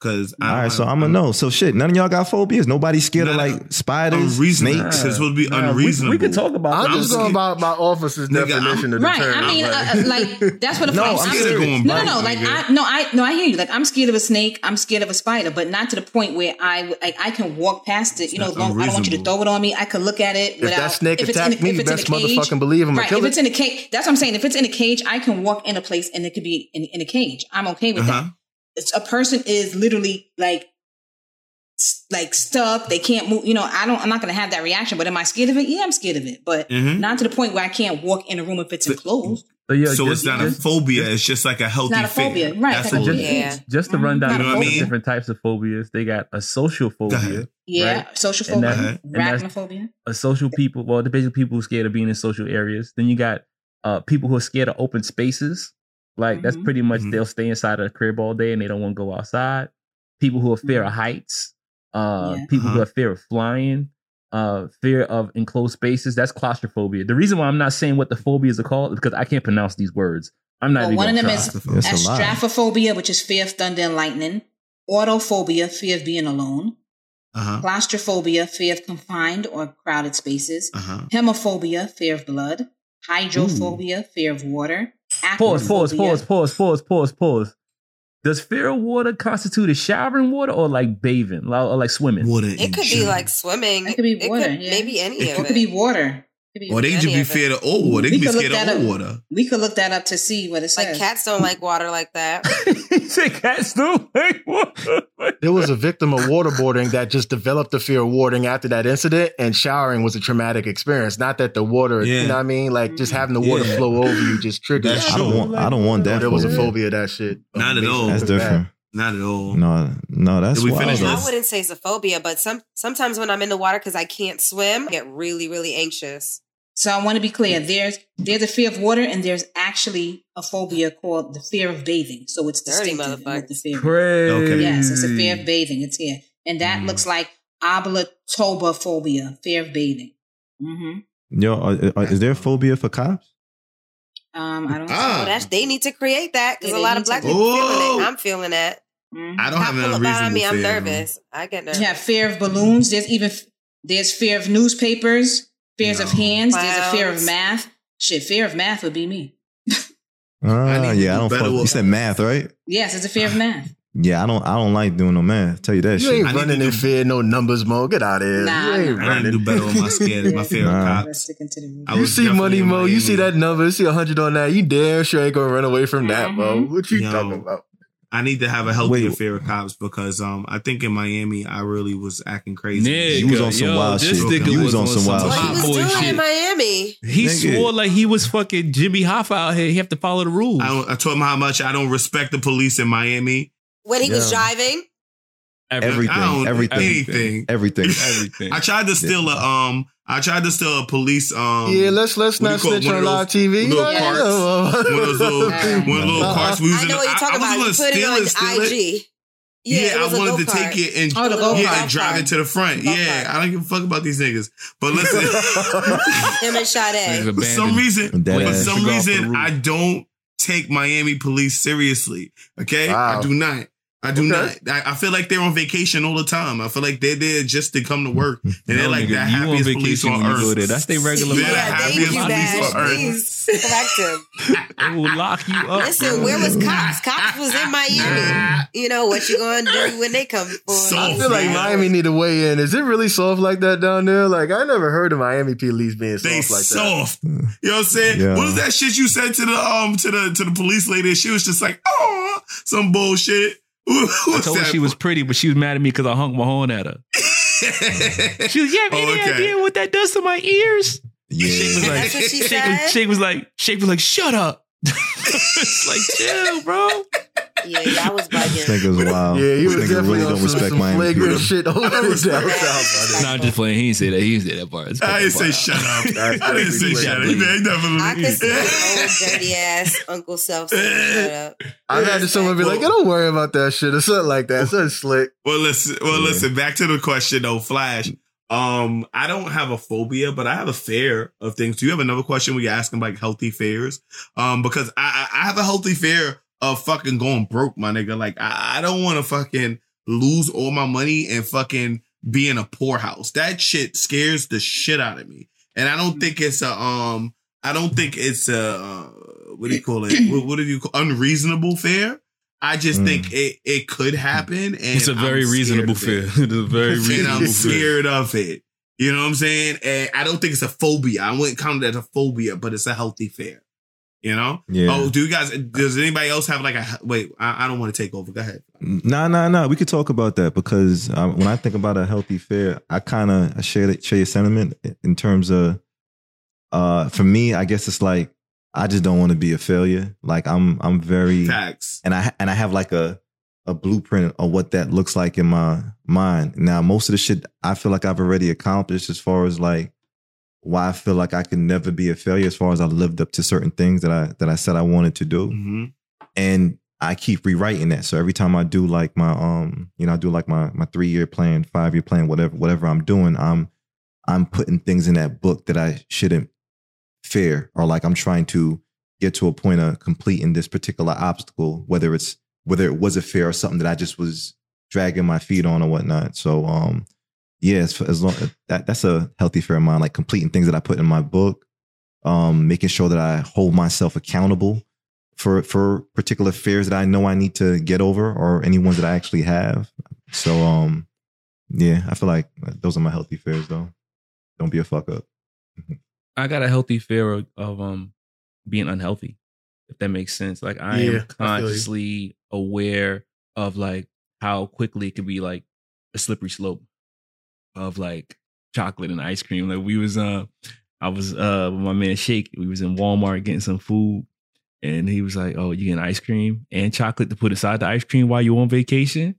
because All right, so I'm a no. So shit, none of y'all got phobias. Nobody scared of like spiders, unreasonable. snakes. It's supposed to be Nah, unreasonable. We, can talk about I'm that. just going by my officer's Nigga, definition of the Right. term. I mean, Like- uh, uh, like that's what the No, fuck- I'm scared of going No, no, no. Like nigga. I, no, I, no, I hear you. Like I'm scared of a snake. I'm scared of a spider, but not to the point where I, like, I can walk past it. You know, long, I don't want you to throw it on me. I could look at it If that snake if attacked in, me, if it's in best a cage, motherfucking believe I'm gonna right? kill if it's in a cage, that's what I'm saying. If it's in a cage, I can walk in a place and it could be in, in a cage. I'm okay with Uh-huh. that. It's, a person is literally like like stuck they can't move you know i don't i'm not gonna have that reaction but am i scared of it yeah i'm scared of it but Mhm. not to the point where i can't walk in a room if it's enclosed So, yeah, so just, it's not a just, phobia. It's just like a healthy not a fear. phobia, right, That's like a just, is. Yeah. just to run down You know a what I couple mean? different types of phobias. They got a social Go phobia, ahead. yeah Right. social phobia that- and that's- arachnophobia a social people. Well, the basic people who are scared of being in social areas. Then you got uh, people who are scared of open spaces. Like that's Mhm. pretty much Mhm. they'll stay inside of the crib all day and they don't want to go outside. People who are fear of heights. Uh, Yeah. people who Uh-huh. are fear of flying. Uh, fear of enclosed spaces. That's claustrophobia. The reason why I'm not saying what the phobias are called is because I can't pronounce these words. I'm not well, even one of gonna them try. is That's a astrophophobia which is fear of thunder and lightning autophobia fear of being alone Uh-huh. claustrophobia fear of confined or crowded spaces Uh-huh. hemophobia fear of blood hydrophobia fear of water Pause, pause, aquaphobia- pause, pause, pause, pause, pause. Does fear of water constitute a showering water or like bathing, or like swimming? Water. It could be like swimming. It could be water, could- yeah. Maybe any It of It it. could be water. It be Or they any could be of scared of old water. They We could be look scared that of old up. water. We could look that up to see what it like cats don't like water like that. say cats don't like water. There was a victim of waterboarding that just developed the fear of watering after that incident, and showering was a traumatic experience. Not that the water, Yeah. you know what I mean? Like just having the water Yeah. flow over you just triggers. That's I don't want. I don't want that. There was a phobia. phobia of that shit. Not at all. That's It bad. different. Not at all. No, no, that's Did we wild. finish. I wouldn't say it's a phobia, but some sometimes when I'm in the water because I can't swim, I get really, really anxious. So I want to be clear. There's there's a fear of water, and there's actually a phobia called the fear of bathing. So it's Dirty distinctive. with The fear. Crazy. Okay. Yes, it's a fear of bathing. It's here, and that Mhm. looks like ablotobophobia, fear of bathing. Mm-hmm. Yo, uh, uh, is there a phobia for cops? Um, I don't. Ah. So that's they need to create that because Yeah, a lot of black to. people feeling it. I'm feeling that. Mhm. I don't Cop have an pull up behind me, I'm nervous. I get nervous. You have fear of balloons. There's even there's fear of newspapers. Fears of No. hands. There's a fear of math. Shit, fear of math would be me. Ah, need yeah, I do don't. better Fuck. You said math, right? Yes, it's a fear of math. Yeah, I don't. I don't like doing no math. Tell you that You shit. ain't I running in fear, no numbers, Mo. Get out of here. Nah, you ain't nah. I need to do better with my scared, my fear Nah. of cops. stick into the rule. I You see money, in Mo. You see that number. You see a hundred on that. You damn sure ain't gonna run away from that, Mo. Mhm. What you Yo. talking about? I need to have a healthier Wait. fear of cops because um I think in Miami I really was acting crazy. Nigga, You was on some yo, wild this shit. nigga You was, on some wild what shit. he was boy doing shit. in Miami. He Nigga. swore like he was fucking Jimmy Hoffa out here. He have to follow the rules. I, I told him how much I don't respect the police in Miami. When he was driving, Everything, I don't, everything, anything. everything. Everything. I tried to steal a um. I tried to steal a police um. yeah, let's let's not you snitch on live TV. little Yeah, carts. yeah. One of those little, one of those little Uh-uh. carts we was I in. know what you're talking I, about. I You was put gonna it steal on it, steal it. IG. Yeah, it was I a wanted to go-kart. take it and Oh, the Little go-kart. yeah, and drive it to the front. Go-kart. Yeah, I don't give a fuck about these niggas. But listen, Him and Sade. Niggas for some reason, for some Should go off the reason. I don't take Miami police seriously. Okay, Wow. I do not. I do Okay. not. I, I feel like they're on vacation all the time. I feel like they're there just to come to work, and they're like nigga, the you on happiest police on when you earth. That's their regular They're life. the thank happiest you, police on earth. Please correct him. They will lock you up. Listen, bro. where was cops? Cops was in Miami. You know what you gonna do when they come for So- I feel like Man. Miami need to weigh in. Is it really soft like that down there? Like I never heard of Miami police being They soft that. soft. You know what I'm saying? Yeah. What was that shit you said to the um to the to the police lady? She was just like, oh, some bullshit. I told her she was pretty, but she was mad at me because I hung my horn at her. She was, oh, you have any Oh, okay. idea what that does to my ears? Yeah. Shake was like, That's what she said? was, Shake was like, Shake was like, shut up. It's like, chill, bro. Yeah, y'all was This bugging. nigga's wild. Yeah, he this was nigga definitely really on don't some, respect some my flagrant impudence. shit over there down south. No, I'm just playing. He didn't say that. He didn't say that part. I didn't say wild. shut up. That's I didn't say shut up. slick. He definitely. I could see old dirty ass Uncle Self saying shut up. I've had someone be like, "Oh, "Don't worry about that shit" or something like that. Something slick. Well, listen. Well, Yeah. listen. Back to the question though, Flash. Um, I don't have a phobia, but I have a fear of things. Do you have another question where you're asking like healthy fears? Um, because I I I have a healthy fear of fucking going broke, my nigga. Like I, I don't want to fucking lose all my money and fucking be in a poorhouse. That shit scares the shit out of me, and I don't think it's a um. I don't think it's a uh, what do you call it? what, what do you call unreasonable fear? I just Mm. think it it could happen, and It's a very I'm reasonable fear. it. It's a very and reasonable I'm fear. scared of it. You know what I'm saying? And I don't think it's a phobia. I wouldn't count it as a phobia, but it's a healthy fear. You know? Yeah. Oh, do you guys? Does anybody else have like a? wait? I, I don't want to take over. Go ahead. No, no, no. We could talk about that because um, when I think about a healthy fear, I kind of share that- share your sentiment in terms of, uh, for me, I guess it's like I just don't want to be a failure. Like I'm, I'm very, Facts. and I and I have like a a blueprint of what that looks like in my mind. Now, most of the shit I feel like I've already accomplished as far as like why I feel like I can never be a failure as far as I lived up to certain things that I that I said I wanted to do Mm-hmm. and I keep rewriting that. So every time I do like my um, you know, I do like my my three year plan, five year plan, whatever whatever I'm doing, I'm I'm putting things in that book that I shouldn't fear, or like I'm trying to get to a point of completing this particular obstacle, whether it's whether it was a fear or something that I just was dragging my feet on or whatnot. So um, yeah, as, as long that that's a healthy fear of mine, like completing things that I put in my book, um, making sure that I hold myself accountable for for particular fears that I know I need to get over or any ones that I actually have. So um yeah, I feel like those are my healthy fears though. Don't be a fuck up. I got a healthy fear of, of um being unhealthy, if that makes sense. Like I Yeah, am consciously aware of like how quickly it could be like a slippery slope of like chocolate and ice cream. Like we was uh I was uh with my man Shake, we was in Walmart getting some food and he was like, Oh, you getting ice cream and chocolate to put aside the ice cream while you're on vacation?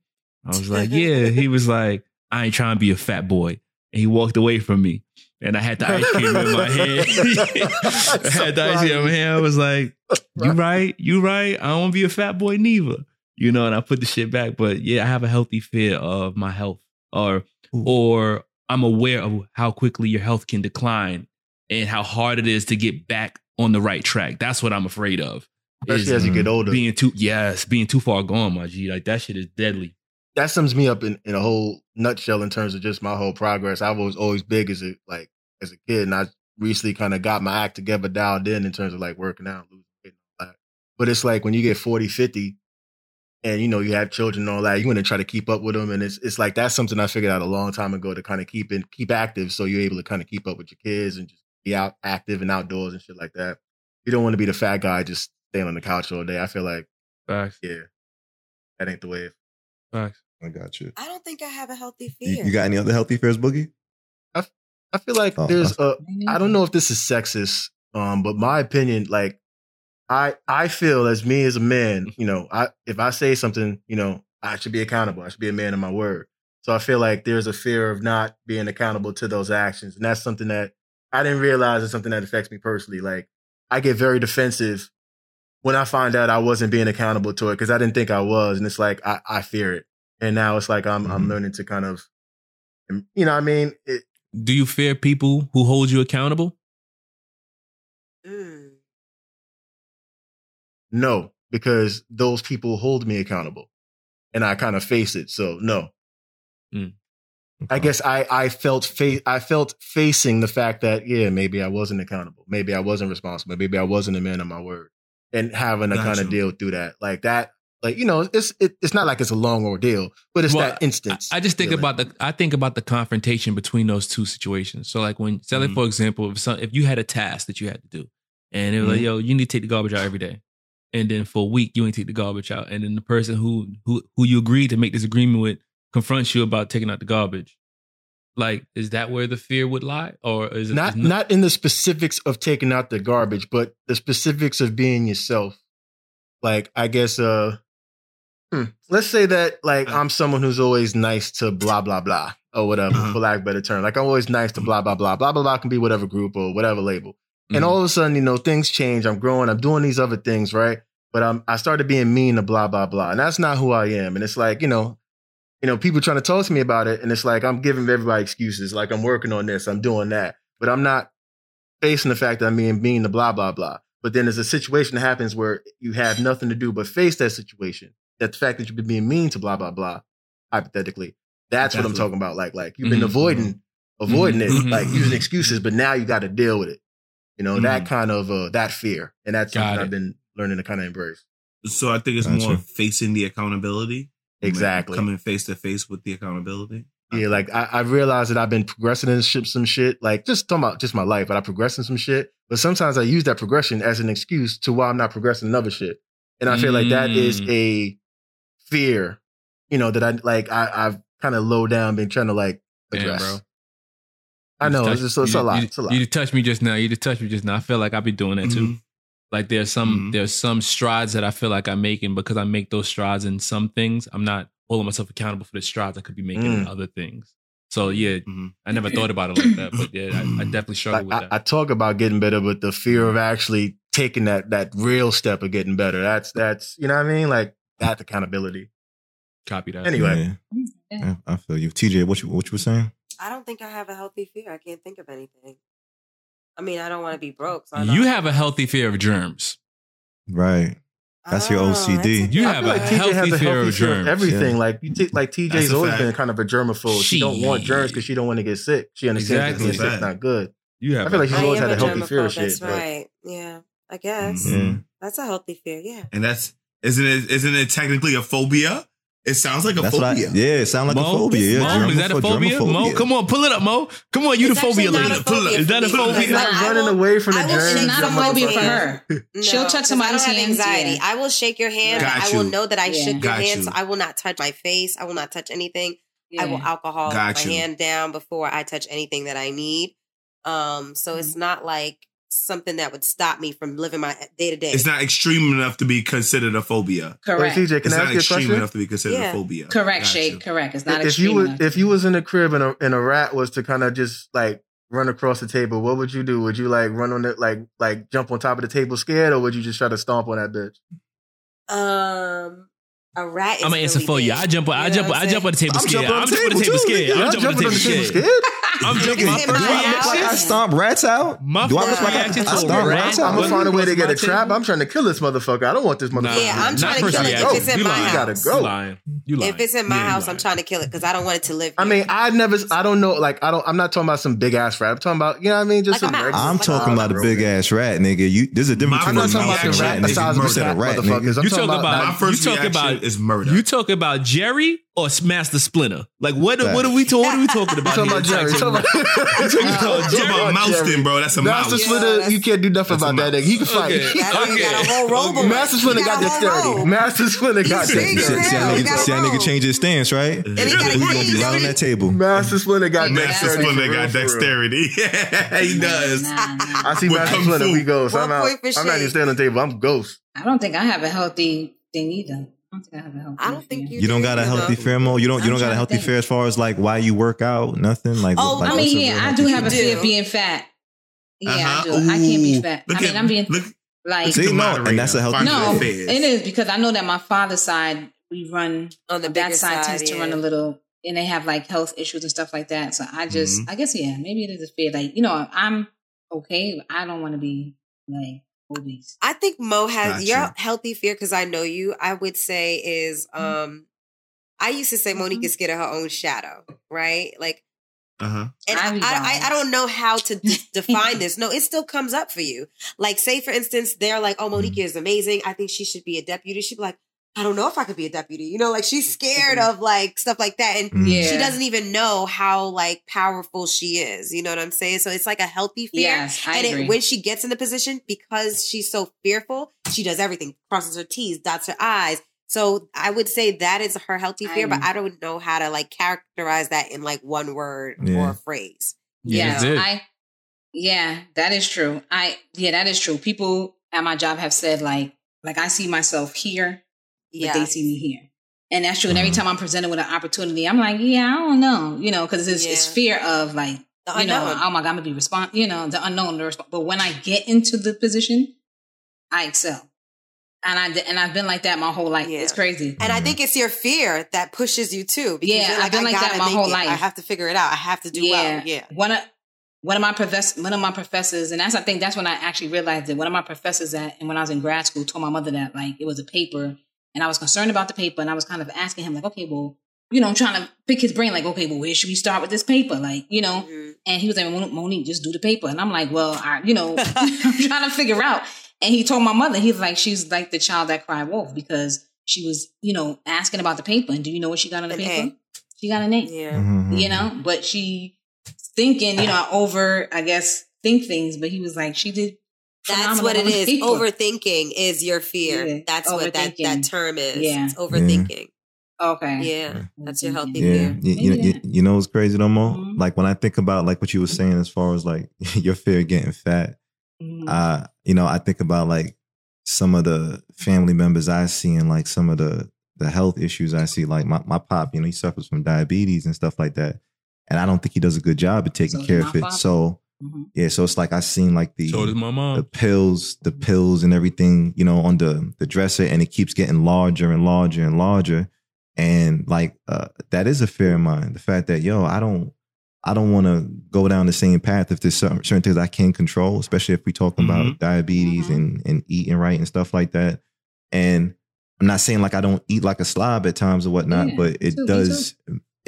I was like, Yeah. He was like, I ain't trying to be a fat boy. And he walked away from me. And I had the ice cream in my hand. I had the ice cream in my hand. I was like, You right, you right. I don't want to be a fat boy neither. You know, and I put the shit back. But yeah, I have a healthy fear of my health. Or or I'm aware of how quickly your health can decline and how hard it is to get back on the right track. That's what I'm afraid of. Especially is as you get mm. older. Being too yes, being too far gone, my G. Like that shit is deadly. That sums me up in, in a whole nutshell in terms of just my whole progress. I was always big as a like as a kid, and I recently kind of got my act together, dialed in in terms of like working out, losing weight, and all that. But it's like when you get 40, 50, and you know you have children and all that, you want to try to keep up with them, and it's it's like that's something I figured out a long time ago to kind of keep in keep active, so you're able to kind of keep up with your kids and just be out active and outdoors and shit like that. You don't want to be the fat guy just staying on the couch all day. I feel like Facts. yeah, that ain't the way. Facts. I got you. I don't think I have a healthy fear. you got any other healthy fears, Boogie? I I feel like Oh, there's a I don't know if this is sexist, um, but my opinion, like I I feel as me as a man, you know, I if I say something, you know, I should be accountable. I should be a man of my word. So I feel like there's a fear of not being accountable to those actions. And that's something that I didn't realize is something that affects me personally. Like I get very defensive when I find out I wasn't being accountable to it because I didn't think I was. And it's like I, I fear it. And now it's like I'm I'm learning to kind of you know what I mean? It, Do you fear people who hold you accountable? Mm. No, because those people hold me accountable and I kind of face it. So no. I guess I, I felt fa- I felt facing the fact that yeah maybe I wasn't accountable maybe I wasn't responsible maybe I wasn't a man of my word and having to kind of deal through that like that like you know it's it, it's not like it's a long ordeal but it's Well, that instance I just think feeling. about the I think about the confrontation between those two situations. So like when say Mm-hmm. for example, if some if you had a task that you had to do and it was like, Mhm. yo, you need to take the garbage out every day. and then for a week you ain't take the garbage out, and then the person who who who you agreed to make this agreement with confronts you about taking out the garbage. Like, is that where the fear would lie, or is it not is not in the specifics of taking out the garbage, but the specifics of being yourself. Like I guess uh hmm, let's say that like I'm someone who's always nice to blah blah blah or whatever, Uh-huh. for lack of a better term. Like I'm always nice to blah blah blah. Blah blah blah can be whatever group or whatever label. And Mhm. all of a sudden, you know, things change. I'm growing, I'm doing these other things, right? But I'm I started being mean to blah blah blah. And that's not who I am. And it's like, you know, you know, people trying to talk to me about it, and it's like I'm giving everybody excuses, like I'm working on this, I'm doing that, but I'm not facing the fact that I'm being mean to blah blah blah. But then there's a situation that happens where you have nothing to do but face that situation. That the fact that you've been being mean to blah blah blah, hypothetically, that's what I'm talking about. Like like you've been Mhm. avoiding avoiding it, Mhm. like using excuses, but now you got to deal with it. You know that kind of uh, that fear, and that's Got something it. I've been learning to kind of embrace. So I think it's Gotcha. more facing the accountability. Exactly. Coming face to face with the accountability. Yeah, like I, I realized that I've been progressing in some shit, like just talking about just my life, but I progress in some shit. But sometimes I use that progression as an excuse to why I'm not progressing in other shit. And I feel like that is Mm. a fear, you know, that I like I, I've kind of low down been trying to like Damn, address. bro. I know just it's, just, it's a you- lot. You, It's a lot. you touched me just now. You just touched me just now. I feel like I be doing that too. Mhm. Like there's some Mhm. there's some strides that I feel like I'm making because I make those strides in some things. I'm not holding myself accountable for the strides I could be making in Mm. other things. So yeah, Mhm. I never thought about it like that, but yeah, I, I definitely struggle Like, with I, I talk about getting better, but the fear of actually taking that that real step of getting better. That's that's you know what I mean? Like that accountability. Copy that. Anyway. Yeah. Mm-hmm. Yeah, I feel you. TJ, what you what you were saying? I don't think I have a healthy fear. I can't think of anything. I mean, I don't want to be broke. So I You don't- have a healthy fear of germs. Right. That's your Oh, OCD. that's You good have I a feel one. like healthy has a fear healthy of fear of germs. everything. Yeah. Like you take, like TJ's a always fact. been kind of a germaphobe. She don't want germs because she don't want to get sick. She understands Exactly. that getting sick's Fact. not good. You have I feel like she's I always am had a a healthy fear of germaphobe. shit. That's but- right. Yeah, I mm-hmm. guess Yeah. that's a healthy fear. Yeah. And that's isn't it isn't it technically a phobia? It sounds like a That's what I, phobia. yeah, it sound like a phobia. Yeah, Mo, is that a germapho- phobia? Mo, come on, pull it up, Mo. Come on, you It's the phobia lady. a Pull it up. Is that a phobia? It's not running will- away from the I germs. It's not a phobia for her. No, She'll touch 'cause somebody's I don't have hands, anxiety. yeah. I will shake your hand. Got I will know that I Yeah. shook your Got hand. you. So I will not touch my face. I will not touch anything. Yeah. I will alcohol Got my you. hand down before I touch anything that I need. Um, so it's Mm-hmm. not like something that would stop me from living my day to day. It's not extreme enough to be considered a phobia. Correct. Hey, TJ, can It's I not ask you a extreme question? enough to be considered Yeah. a phobia. Correct, Got Shake. Correct. It's not if extreme you was enough. if you was in a crib and a and a rat was to kind of just like run across the table, what would you do? Would you like run on it like like jump on top of the table scared, or would you just try to stomp on that bitch? um, a rat. Is I'm gonna answer really for you. I jump. I You know jump. what I jump on the table I'm scared. on I'm the jumping on the table table scared. I'm Y'all jumping on the table table scared. Scared? I'm jumping. My first my Do I look like I stomp rats out? My Do I first look like I, reaction I to stomp rat rats I'm gonna find a way to get a trap. table. I'm trying to kill this motherfucker. I don't want this motherfucker. Yeah, I'm Not trying to kill it if it's in You my lying. You gotta go. You lying. If it's in my Yeah, you house, I'm trying to kill it because I don't want it to live. I mean, I never, I don't know, like, I don't, I'm not talking about some big ass rat. I'm talking about, you know what I mean? Just Like some I'm talking about a big ass rat, nigga. You there's a difference between a first talking mouse and a reaction rat rat, the is nigga. size of a said a cat, rat, motherfuckers. I'm You talking about, about- My not- first you talk reaction about- is murder. You talk about Jerry or Master Splinter? Like what? Facts. What are we? To, what are we talking about? talking about here? Jerry. Talking about, talking about Talk about mouse then, bro. That's a Master mouse. Splinter, that's- you can't do nothing about that nigga. He can fight. Okay. That nigga got a whole robe. on. Master Splinter got dexterity. robe. Master Splinter got He's big as See, dexterity. see, that nigga, got see that nigga robe. change his stance, right? And he gonna be a right on that table? Master Splinter got Master dexterity. Splinter got real, for real. dexterity. He does. Nah, nah. I see With Master Splinter. We go. I'm, One out. I'm not even Shake. staying on the table. I'm ghost. I don't think I have a healthy thing either. I don't think I have a healthy. I don't think fear. you. You don't do got a either. healthy fear, Mo. You don't. You I'm don't got a healthy think. fear as far as like why you work out. Nothing like. Oh, like I mean, yeah, I do have a You fear of being fat. Yeah, Uh-huh. I do. I can't be fat. Look I mean, at- I'm being look- like See, no, and that's a healthy no, your it is because I know that my father's side we run On the that side, side, tends to run a little, and they have like health issues and stuff like that. So I just, Mhm. I guess, yeah, maybe it is a fear. Like you know, I'm okay. I don't want to be like obese. I think Mo has Gotcha. your healthy fear because I know you. I would say is um, I used to say Monique is scared of her own shadow, right? Like, Uh-huh. and I I, I, I, don't know how to d- define this. No, it still comes up for you. Like, say for instance, they're like, "Oh, Monique is amazing. I think she should be a deputy." She'd be like, I don't know if I could be a deputy. You know, like she's mm-hmm. scared of like stuff like that. And mm-hmm. Yeah. she doesn't even know how like powerful she is. You know what I'm saying? So it's like a healthy fear. Yes, I and agree. It, when she gets in the position, because she's so fearful, she does everything, crosses her T's, dots her I's. So I would say that is her healthy fear, but I- I don't know how to like characterize that in like one word Yeah. or a phrase. Yes, did. I. Yeah, that is true. I yeah, that is true. People at my job have said like like I see myself here, but Yeah. they see me here, and that's true. And every Mhm. time I'm presented with an opportunity, I'm like, yeah, I don't know, you know, because it's, it's fear of like you know, unknown. oh my god, I'm gonna be respond, you know, the unknown, the resp- But when I get into the position, I excel, and I and I've been like that my whole life. Yeah. It's crazy. And I think it's your fear that pushes you too. Because Yeah, you're I've been I like that gotta my make whole it. I have to figure it out. I have to do well. Yeah. One of one of my professors, one of my professors, and that's I think that's when I actually realized that one of my professors at and when I was in grad school told my mother that like it was a paper, and I was concerned about the paper, and I was kind of asking him like, okay, well, you know, I'm trying to pick his brain, like, okay, well, where should we start with this paper, like, you know? Mhm. And he was like, "Mon- Monique, just do the paper, and I'm like, well, I, you know, I'm trying to figure out. And he told my mother, he's like, she's like the child that cried wolf because she was, you know, asking about the paper, and do you know what she got on the An paper? A. She got a name. Yeah. Mhm. you know, but she thinking, you know, I over, I guess, think things, but he was like, she did. That's what it is. on the is. paper. Overthinking is your fear. Yeah. That's what that, that term is. Yeah. It's overthinking. Okay. Yeah. That's your healthy Yeah, fear. you, you, you, you know what's crazy no more? Mhm. Like when I think about like what you were saying as far as like your fear of getting fat, Mhm. uh, you know, I think about like some of the family members I see and like some of the the health issues I see. Like my, my pop, you know, he suffers from diabetes and stuff like that. And I don't think he does a good job of taking So care of it. father. So Mhm. yeah, so it's like I seen like the So does my the pills, the pills and everything, you know, on the the dresser, and it keeps getting larger and larger and larger. And like uh, that is a fear of mine. The fact that yo, I don't, I don't want to go down the same path if there's certain, certain things I can't control, especially if we talking about Mhm. diabetes Mhm. and and eating right and stuff like that. And I'm not saying like I don't eat like a slob at times or whatnot, Yeah, but it too, does.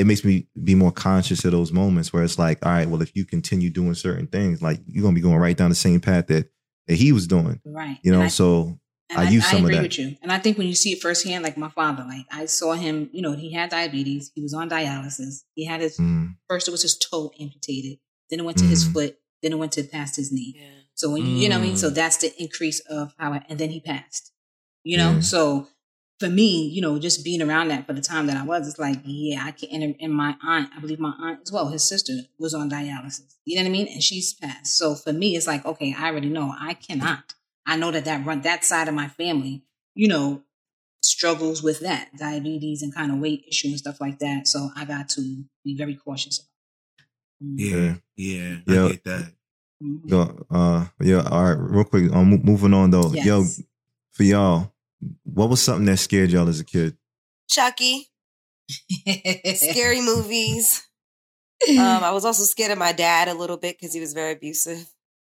It makes me be more conscious of those moments where it's like, all right, well, if you continue doing certain things, like you're gonna be going right down the same path that that he was doing, Right. you know. And I- so And I use some of agree that. with you. And I think when you see it firsthand, like my father, like I saw him, you know, he had diabetes. He was on dialysis. He had his, mm, first it was his toe amputated. Then it went to his Mhm. foot. Then it went to past his knee. Yeah. So when you, you know what I mean? Mm. So that's the increase of how, I, and then he passed, you know? Yeah. So for me, you know, just being around that for the time that I was, it's like, yeah, I can't, and, and my aunt, I believe my aunt as well, his sister was on dialysis, you know what I mean? And she's passed. So for me, it's like, okay, I already know I cannot. I know that that run, that side of my family, you know, struggles with that diabetes and kind of weight issue and stuff like that. So I got to be very cautious. Yeah, yeah, Yeah. I get that. Mhm. yo, uh, yeah. All right, real quick. Um, mo- moving on though, yo, for y'all, what was something that scared y'all as a kid? Chucky, scary movies. Um, I was also scared of my dad a little bit because he was very abusive.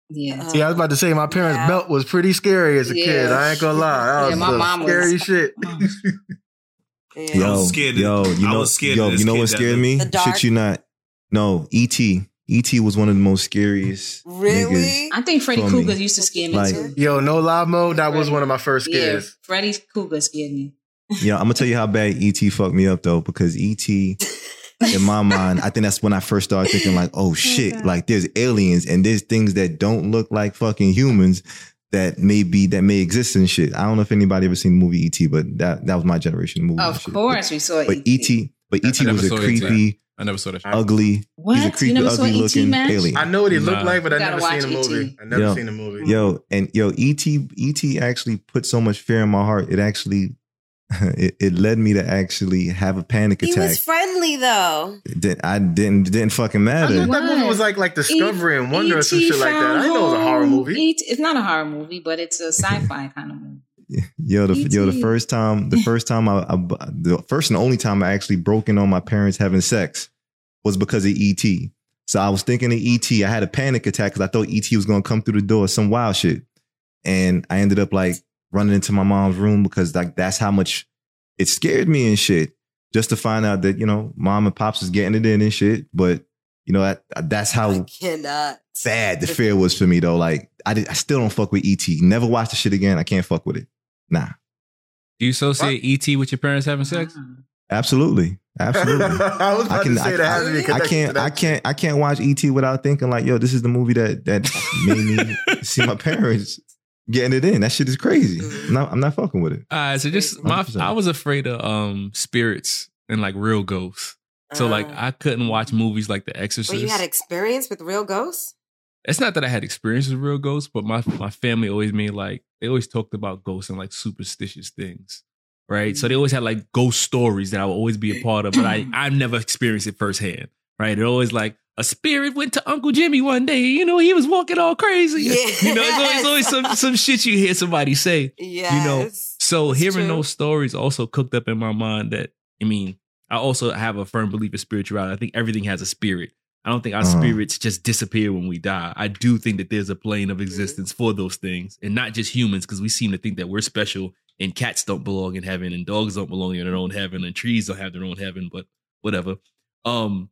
yeah. Uh, Yeah, I was about to say my parents' Yeah. belt was pretty scary as a kid. I ain't gonna lie. That Yeah, my some mom was- scary shit. yeah. Yo, was scared yo, you I know, was scared yo, of you know what scared me? Shit, you not. No, E.T. E.T. was one of the most scariest. Really? I think Freddy For. Krueger used to scare me Like- too. Yo, no live mode. That was one of my first Yeah. Freddy Krueger scared me. Yeah, I'm gonna tell you how bad E.T. fucked me up though, because E.T. in my mind, I think that's when I first started thinking like, oh, oh shit, Okay. like there's aliens and there's things that don't look like fucking humans that may be that may exist and shit. I don't know if anybody ever seen the movie E.T., but that that was my generation of movie. Of and shit. course, we saw But, but E.T. But E.T. was a saw E.T. creepy, I never saw that. shit. ugly. What? He's a You creepy, never saw ugly E.T. looking Match? alien. I know what he Nah. looked like, but I never seen the movie. I never Yo. seen the movie. Yo, and yo, ET ET actually put so much fear in my heart. It actually it, it led me to actually have a panic attack. He was friendly though. It didn't- I didn't didn't fucking I matter. thought that movie was like like Discovery and Wonder or some shit like that. I didn't know it was a horror movie. E.T. It's not a horror movie, but it's a sci-fi kind of movie. Yo, the yo, the first time, the first time I, I, the first and only time I actually broke in on my parents having sex was because of ET. So I was thinking of ET. I had a panic attack because I thought ET was gonna come through the door, some wild shit, and I ended up like running into my mom's room because like that's how much it scared me and shit. Just to find out that you know, mom and pops was getting it in and shit, but you know that that's I how cannot. bad the fear was for me though. Like I did, I still don't fuck with ET. Never watch the shit again. I can't fuck with it. Nah. Do you associate ET with your parents having sex? Absolutely, absolutely. I was about to say that has to be a I connection to can't, that I can't, I can't watch ET without thinking like, yo, this is the movie that that made me see my parents getting it in. That shit is crazy. I'm not, I'm not fucking with it. All right, so just my I was afraid of um spirits and like real ghosts. So like I couldn't watch movies like The Exorcist. Well, you had experience with real ghosts? It's not that I had experience with real ghosts, but my my family always made like they always talked about ghosts and like superstitious things. Right. So they always had like ghost stories that I would always be a part of, but I I've never experienced it firsthand. Right. It always like a spirit went to Uncle Jimmy one day, you know, he was walking all crazy. You know, it's always, it's always some some shit you hear somebody say. You know. So it's hearing true. those stories also cooked up in my mind that I mean, I also have a firm belief in spirituality. I think everything has a spirit. I don't think our Uh-huh. spirits just disappear when we die. I do think that there's a plane of existence for those things, and not just humans, because we seem to think that we're special and cats don't belong in heaven and dogs don't belong in their own heaven and trees don't have their own heaven, but whatever. Um,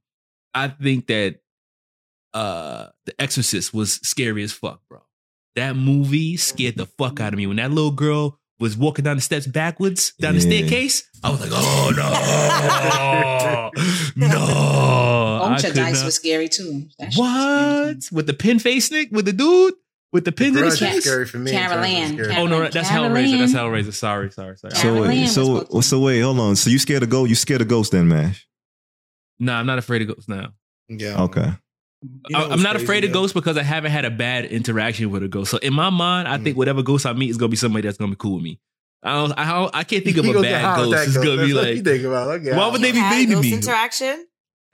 I think that uh The Exorcist was scary as fuck, bro. That movie scared the fuck out of me. When that little girl was walking down the steps backwards down the staircase, I was like, oh no, no. I Ultra could Dice not- was scary too. That shit was what with the pin face Nick with the dude with the pins in his Grudge is face? scary for me. Carol Grudge is Ann. scary. Oh no, Carol- that's Carol Hellraiser. That's Ann. Hellraiser. Sorry, sorry, sorry. So Carol wait, Ann was so supposed to- so wait, hold on. So you scared of ghost? You scared of ghosts then, Mash? Nah, I'm not afraid of ghosts now. Yeah. Okay. You know I- I'm not crazy, afraid of ghosts because I haven't had a bad interaction with a ghost. So in my mind, I Mm. think whatever ghost I meet is gonna be somebody that's gonna be cool with me. I don't. I, don't, I can't think of You a gonna get high bad ghost. that It's ghost. gonna be That's what you like, think about. Okay, why would they be Had mean to me? interaction?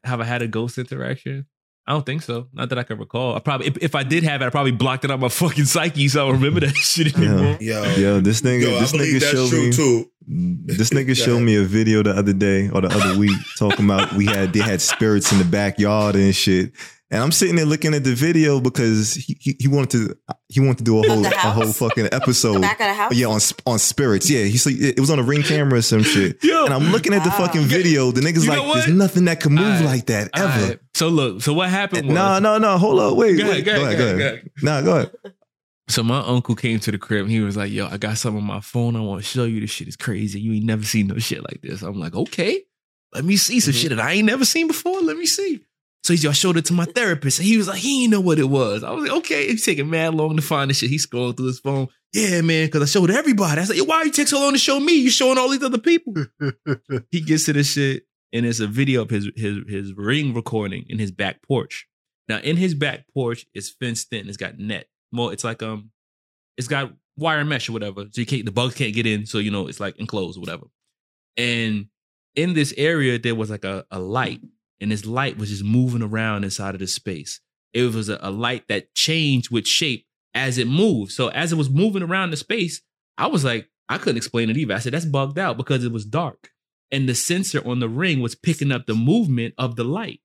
Have I had a ghost interaction? I don't think so. Not that I can recall. I probably, if, if I did have it, I probably blocked it out my fucking psyche, so I don't remember that shit anymore. Yo, Yo, this nigga, yo, this nigga showed me. too. This nigga showed me a video the other day or the other week talking about we had they had spirits in the backyard and shit. And I'm sitting there looking at the video because he, he, he wanted to he wanted to do a whole a whole fucking episode. The back of the house? Yeah, on on spirits. Yeah, he said it was on a ring camera or some shit. Yo. And I'm looking at the Wow. fucking video. The nigga's You like, there's nothing that can move Alright. like that ever. right. So look, so what happened was, No, no, no. Hold up. Wait, Go ahead, wait. go ahead, go ahead, Nah, go ahead. So my uncle came to the crib and he was like, "Yo, I got something on my phone. I want to show you. This shit is crazy. You ain't never seen no shit like this." I'm like, "Okay, let me see some mm-hmm. shit that I ain't never seen before. Let me see." So he I showed it to my therapist and he was like, "He didn't know what it was." I was like, "Okay." It's taking mad long to find this shit. He's scrolling through his phone. Yeah, man, because I showed everybody. I was like, "Why you take so long to show me? You showing all these other people?" he gets to the shit and it's a video of his his his ring recording in his back porch. Now in his back porch it's fenced in. It's got net. Well, it's like um, it's got wire mesh or whatever. So you can't the bugs can't get in. So you know it's like enclosed or whatever. And in this area there was like a, a light, and this light was just moving around inside of the space. It was a, a light that changed with shape as it moved. So as it was moving around the space, I was like, I couldn't explain it either. I said that's bugged out because it was dark and the sensor on the ring was picking up the movement of the light.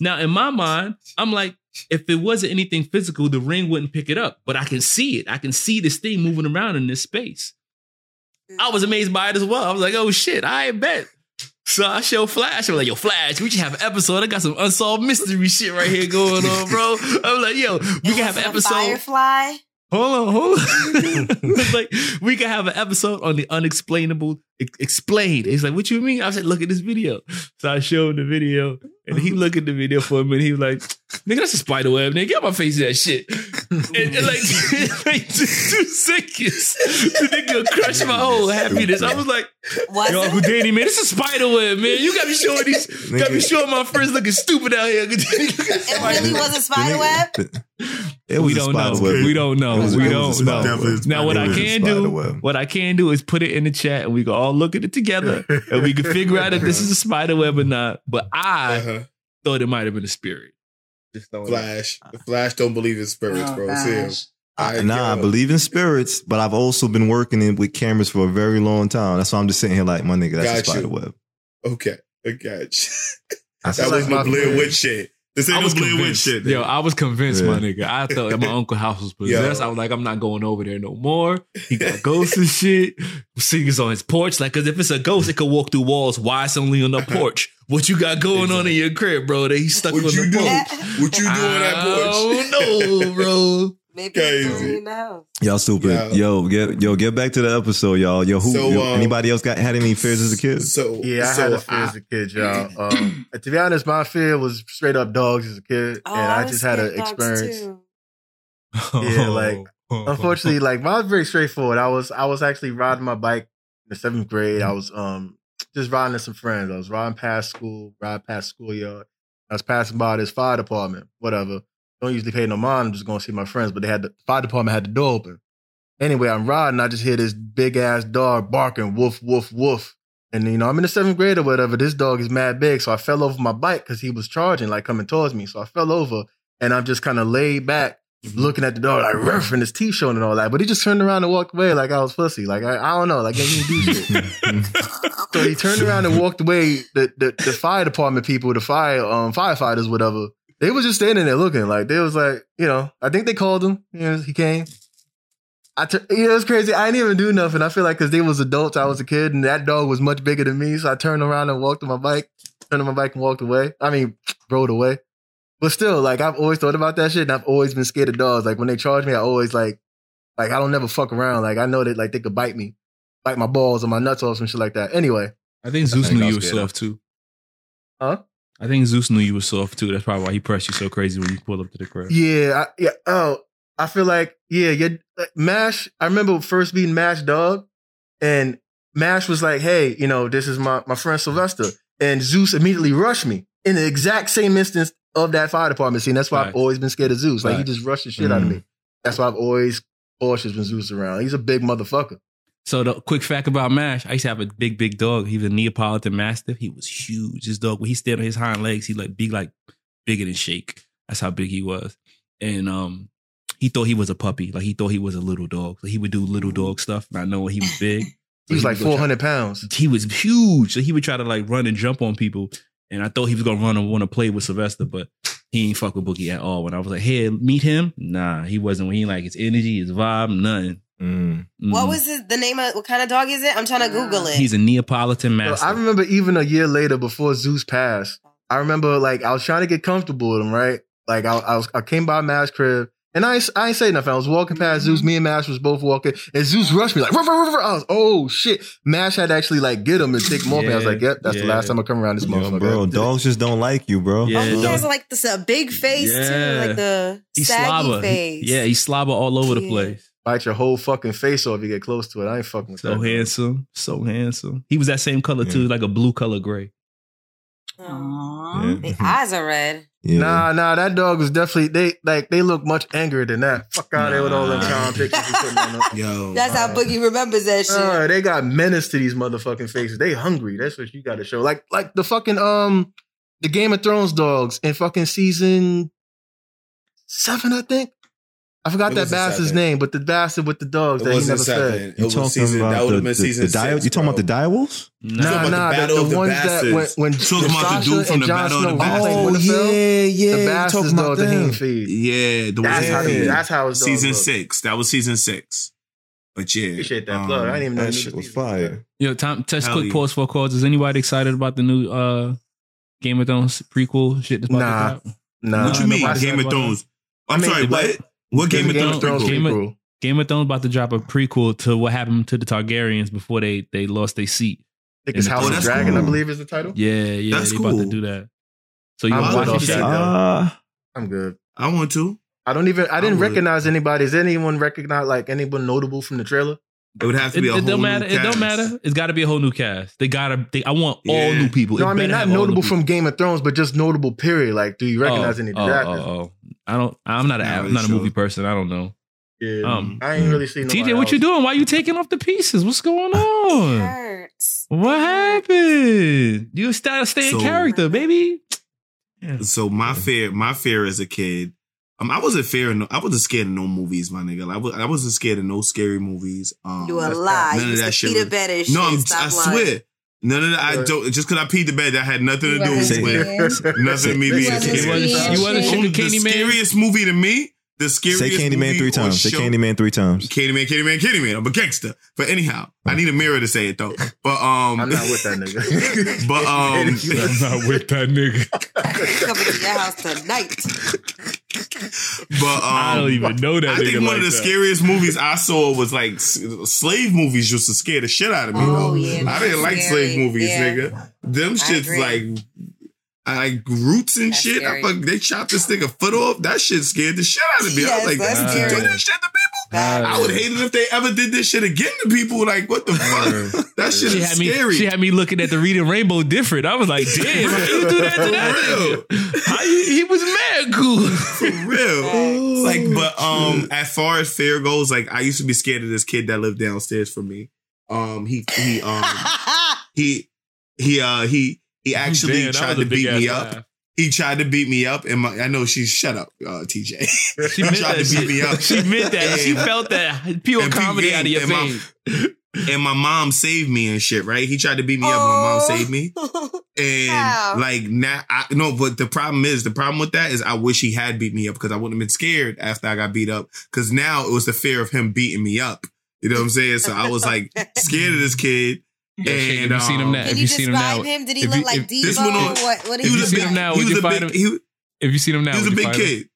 Now, in my mind, I'm like, if it wasn't anything physical, the ring wouldn't pick it up, but I can see it. I can see this thing moving around in this space. I was amazed by it as well. I was like, oh shit, I bet. So I show Flash. I'm like, yo, Flash, we should have an episode. I got some unsolved mystery shit right here going on, bro. I'm like, yo, we can have an episode. Firefly? Hold on, hold on. It's like we could have an episode on the unexplainable ex- explained. He's like, what you mean? I said, look at this video. So I showed him the video, and he looked at the video for a minute. He was like, nigga, that's a spider web, nigga. Get my face in that shit. And, and like, like two, two seconds, the nigga crushed my whole happiness. I was like, Was yo, it? Uncle Danny, man, this is a spider web, man. You got me showing these, got me showing my friends looking stupid out here. It really was a spider web? It we don't know. spider. We don't know. Was- we it was a don't know. Now, what I can do, web. what I can do is put it in the chat, and we can all look at it together, and we can figure out if this is a spider web or not. But I Uh-huh. Thought it might have been a spirit. Just throwing it. Flash. The Flash don't believe in spirits, Oh, bro. See him. I, Nah, I believe in spirits, but I've also been working in with cameras for a very long time. That's why I'm just sitting here like, my nigga, that's Got a spider you. web. Okay, I got you. That was my Blair friend. Witch shit. This ain't I no was Witch convinced. shit. Yo, I was convinced, my nigga. I thought my uncle's house was possessed. Yo. I was like, I'm not going over there no more. He got ghosts and shit. Singers on his porch. Like, cause if it's a ghost, it could walk through walls. Why it's only on the porch? What you got going on in your crib, bro? That he's stuck What on the do? porch. What you do on that porch? Oh no, bro. Maybe it's only in the house. Y'all stupid. Yeah. Yo, get yo, get back to the episode, y'all. Yo, who? So, yo, um, anybody else got had any fears as a kid? So Yeah, I so had a fear I- as a kid, y'all. Um, to be honest, my fear was straight up dogs as a kid, Oh, and I was just had an scared of dogs, experience. too. Yeah, like unfortunately, like mine was very straightforward. I was I was actually riding my bike in the seventh grade. I was um just riding with some friends. I was riding past school, riding past schoolyard. I was passing by this fire department, whatever. Don't usually pay no mind. I'm just going to see my friends, but they had the fire department had the door open. Anyway, I'm riding. I just hear this big ass dog barking, woof, woof, woof. And you know, I'm in the seventh grade or whatever. This dog is mad big, so I fell over my bike because he was charging, like coming towards me. So I fell over, and I'm just kind of laid back, looking at the dog, like and his teeth showing and all that. But he just turned around and walked away, like I was pussy. Like I, I don't know, like I didn't do shit. so he turned around and walked away. The, the the fire department people, the fire um firefighters, whatever, they was just standing there looking. Like they was like, you know, I think they called him. You know, he came. I I t- you know, it's crazy. I didn't even do nothing. I feel like because they was adults, I was a kid, and that dog was much bigger than me. So I turned around and walked on my bike, turned on my bike and walked away. I mean, rode away. But still, like I've always thought about that shit, and I've always been scared of dogs. Like when they charge me, I always like, like I don't never fuck around. Like I know that like they could bite me, bite my balls or my nuts off, some shit like that. Anyway, I think Zeus I think knew I you was were soft too. Huh? I think Zeus knew you were soft too. That's probably why he pressed you so crazy when you pulled up to the crib. Yeah, I, yeah. Oh, I feel like yeah, yeah. Uh, like, Mash. I remember first being Mash dog, and Mash was like, "Hey, you know, this is my my friend Sylvester," and Zeus immediately rushed me in the exact same instance of that fire department scene. That's why I've always been scared of Zeus. Like he just rushed the shit out of me. Mm-hmm. That's why I've always cautious when Zeus around. He's a big motherfucker. So the quick fact about Mash, I used to have a big, big dog. He was a Neapolitan Mastiff. He was huge. His dog, when he stood on his hind legs, he like big, like bigger than Shake. That's how big he was. And um, he thought he was a puppy. Like he thought he was a little dog. So he would do little dog stuff, not knowing he was big. He was like four hundred pounds. He was huge. So he would try to like run and jump on people. And I thought he was gonna run and want to play with Sylvester, but he ain't fuck with Boogie at all. When I was like, "Hey, meet him," nah, he wasn't. He ain't like his energy, his vibe, nothing. Mm. What was it, the name of what kind of dog is it? I'm trying to Google it. He's a Neapolitan So Mastiff. I remember even a year later, before Zeus passed, I remember like I was trying to get comfortable with him, right? Like I, I was, I came by Mash crib, and I, ain't- I ain't say nothing. I was walking past Zeus. Me and Mash was both walking, and Zeus rushed me like, ruff, ruff, ruff, ruff. I was, oh shit! Mash had to actually like get him and take him off. me. I was like, yep, that's the last time I come around this Yo, motherfucker. bro, dogs just don't like you, bro. Yeah, oh, he dog. has like this a big face too, Yeah. like the He saggy slobber. face. He- yeah, he slobber all over the place. Bite your whole fucking face off if you get close to it. I ain't fucking with So that. handsome, so handsome. He was that same color too, like a blue color gray. Aw. The eyes are red. Yeah. Nah, nah, that dog was definitely they like they look much angrier than that. Fuck out of there with all them Nah. child pictures you putting on them. Yo, That's how Boogie remembers that shit. Uh, they got menace to these motherfucking faces. They hungry. That's what you got to show. Like, like the fucking um, the Game of Thrones dogs in fucking season seven, I think. I forgot It that was bastard's name, but the bastard with the dogs It that he never seven. fed. You was talking season. about That would the, have been the, season the dia- six. You talking about the direwolves? Nah, talking about the nah, Battle the, of the the ones that when Bastards. when Talking about the dude from the Jon Battle of Snow the was Bastards. Oh, Winterfell, yeah, yeah. the you bastards talking about dog that he them. ain't feed. Yeah, the That's one- how Yeah. that's how his dogs season six. That was season six. But yeah, Appreciate that um, plug. I didn't even know That you shit knew was the fire. Yo, Tom, test quick yeah. pause for calls. Is anybody excited about the new uh Game of Thrones prequel shit Nah. Nah, What you mean, Game of Thrones? I'm sorry, what? What Game of Game Thrones? of Thrones prequel? Game of- Game of Thrones about to drop a prequel to what happened to the Targaryens before they they lost their seat. I think it's Oh, House of that's Dragon, I believe is the title. Yeah, yeah, That's they about to do that. So you I'm gonna watch off it? that. Uh, I'm good. I want to. I don't even. I didn't would. recognize anybody. Does anyone recognize like anyone notable from the trailer? It would have to It, be a it whole don't new matter. It don't matter. It's got to be a whole new cast. They gotta. They, I want all new people. No, It I mean better not have all new notable from Game of Thrones, but just notable. Period. Like, do you recognize oh, any oh, actors? oh, oh. I don't. I'm not a. Not I'm really not a sure. movie person. I don't know. Yeah, Um, I ain't really seen. TJ, nobody what you doing? Why you taking off the pieces? What's going on? Hurts. What happened? You start stay in So- character, baby. So my fear, my fear as a kid, um, I wasn't fear. No, I wasn't scared of no movies, my nigga. I, was, I wasn't scared of no scary movies. Um, You a lie. None You of that shit pee the was- no, shit. I'm, I lying. swear. None of that. I don't. Just because I peed the bed, that had nothing to do with scared? nothing. Me being You wasn't scared. You wasn't- you wasn't Only sugar the candy man? scariest movie to me. The scariest. say Candyman movie three times. Say show- Candyman three times. Candyman, Candyman, Candyman. I'm a gangster. But anyhow, I need a mirror to say it though. But um, I'm not with that nigga. But um, I'm not with that nigga. Coming to your house tonight. but um, I don't even know that nigga. I think one like of the that. scariest movies I saw was like slave movies. Used to scare the shit out of me. Oh, though. yeah, I didn't like scary. slave movies, Yeah. nigga. Them shits like. I like roots and That's shit. I fuck, they chopped this nigga foot off. That shit scared the shit out of me. I was like, that's "You do scary. this shit to people. Bad. I would hate it if they ever did this shit again to people. Like, what the fuck? that shit She is had me. scary. She had me looking at the reading rainbow different. I was like, damn, how you do that to that For real. nigga? You, he was mad cool. For real. Like, but um, as far as fear goes, like I used to be scared of this kid that lived downstairs from me. Um, he he um he he uh he he actually Damn, tried to beat me up. laugh. He tried to beat me up, and my, I know she's shut up, uh, TJ. She he tried that to beat shit. me up. She meant that. She felt that pure and comedy peep out of your game, and my- and my mom saved me and shit, right? He tried to beat me up, my mom Oh. saved me. And How? like now, I no, but the problem is, the problem with that is, I wish he had beat me up because I wouldn't have been scared after I got beat up. Because now it was the fear of him beating me up. You know what I'm saying? So I was like scared of this kid. Yeah, shit, And if you seen him um, now, Can if you you seen him now, describe him? Did he look you- like if- Devo? this went on- what? What he did was he a you big, see him now, he would was you a fight big, him? he, if you seen him now, he was a big kid.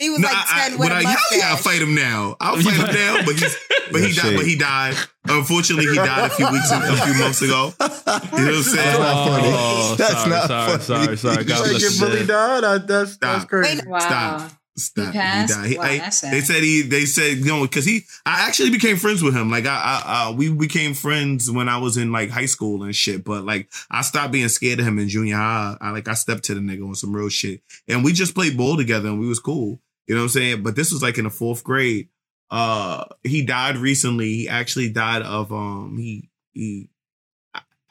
He was No, like I, ten I, with but a hell yeah, I'll fight him now. I'll fight him now, but he's but he died. But he died. Unfortunately, he died a few weeks, a few months ago. You know what I'm saying? not funny. Oh, That's sorry, not sorry, funny. sorry, sorry. God Like bless your you. bully died. That's that's crazy. Wow. Stop. Stop. He passed? died. He- Wow, I- they said he. They said you know because he. I actually became friends with him. Like I, I, uh, we became friends when I was in like high school and shit. But like I stopped being scared of him in junior high. I like I stepped to the nigga on some real shit, and we just played ball together and we was cool. You know what I'm saying? But this was like in the fourth grade. Uh, he died recently. He actually died of um. He he.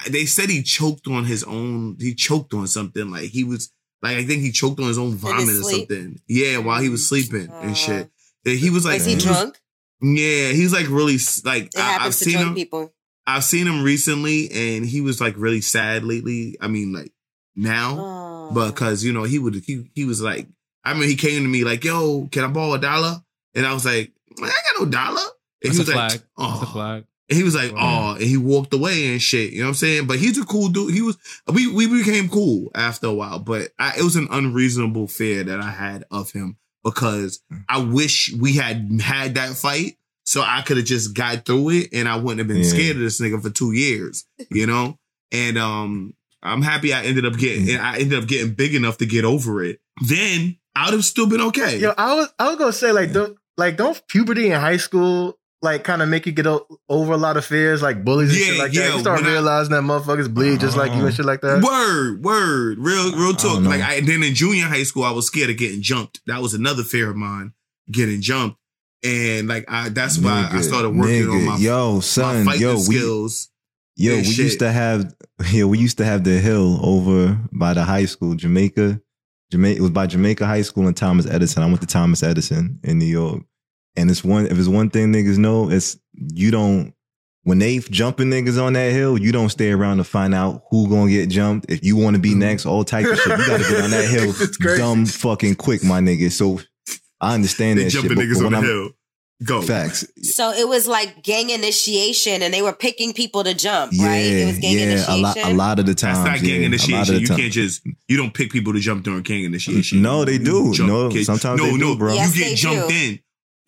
They said he choked on his own. He choked on something like he was like I think he choked on his own vomit or something. Yeah, while he was sleeping Uh, and shit. And He was like, Was he was- drunk? yeah, he's like really like It I, I've happens to seen drunk him. people. I've seen him recently, and he was like really sad lately. I mean, like now, Oh. because you know he would he he was like I mean, he came to me like, "Yo, can I borrow a dollar?" And I was like, "I got no dollar." And That's he a was flag. like, That's a "Oh." flag. And he was like, "Oh," and he walked away and shit. You know what I'm saying? But he's a cool dude. He was. We we became cool after a while, but I, it was an unreasonable fear that I had of him because I wish we had had that fight so I could have just got through it and I wouldn't have been Yeah. scared of this nigga for two years. You know, and um, I'm happy I ended up getting. I ended up getting big enough to get over it. Then I would have still been okay. Yo, I was I was gonna say like don't like don't puberty in high school like kind of make you get o- over a lot of fears like bullies and Yeah, shit like yeah, that. You start when I- realizing that motherfuckers bleed just like you and uh-huh. shit like that. Word, word, real, real talk. know. Like, I, and then in junior high school, I was scared of getting jumped. That was another fear of mine, getting jumped. And like, I that's why I started working on my, yo my son fighting yo we skills. yo and we shit. used to have yeah we used to have the hill over by the high school Jamaica Jamaica it was by Jamaica High School and Thomas Edison I went to Thomas Edison in New York and it's one if it's one thing niggas know it's you don't when they jumping niggas on that hill you don't stay around to find out who gonna get jumped if you want to be mm. next all type of shit you gotta get on that hill dumb fucking quick my nigga so I understand They that jumping shit but- niggas but on when the I'm- hill. Go. facts So it was like gang initiation, and they were picking people to jump, Yeah, right? It was gang yeah, initiation. a lot, a lot of the times. That's not gang yeah, a initiation. You time- can't just you don't pick people to jump during gang initiation. No, they do. No, kids. sometimes no, they do, no, bro. Yes, you get jumped do. in.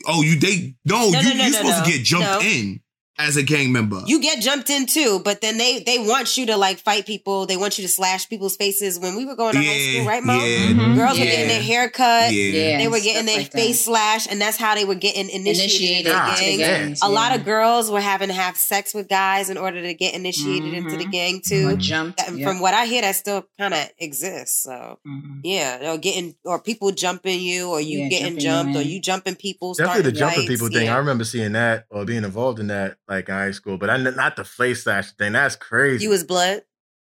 Oh, you they no, No, you no, no, you're no, supposed to get jumped in as a gang member. You get jumped in too, but then they they want you to like fight people. They want you to slash people's faces. When we were going to high school, right, mom? yeah, Mhm. Girls were getting their hair cut. Yeah. Yeah, They were getting their like that. face slashed, and that's how they were getting initiated, initiated into the gang. yeah. gangs. A lot of girls were having to have sex with guys in order to get initiated into the Mhm. gang Or too. jumped. That- yeah. From what I hear, that still kind of exists. So Mhm. yeah, or getting or people jumping you, or you Yeah, getting jumping you jumped, or you jumping people. Definitely the starting jumping fights. people thing. Yeah. I remember seeing that or being involved in that like in high school, but I not the face slash thing. That's crazy. You was blood.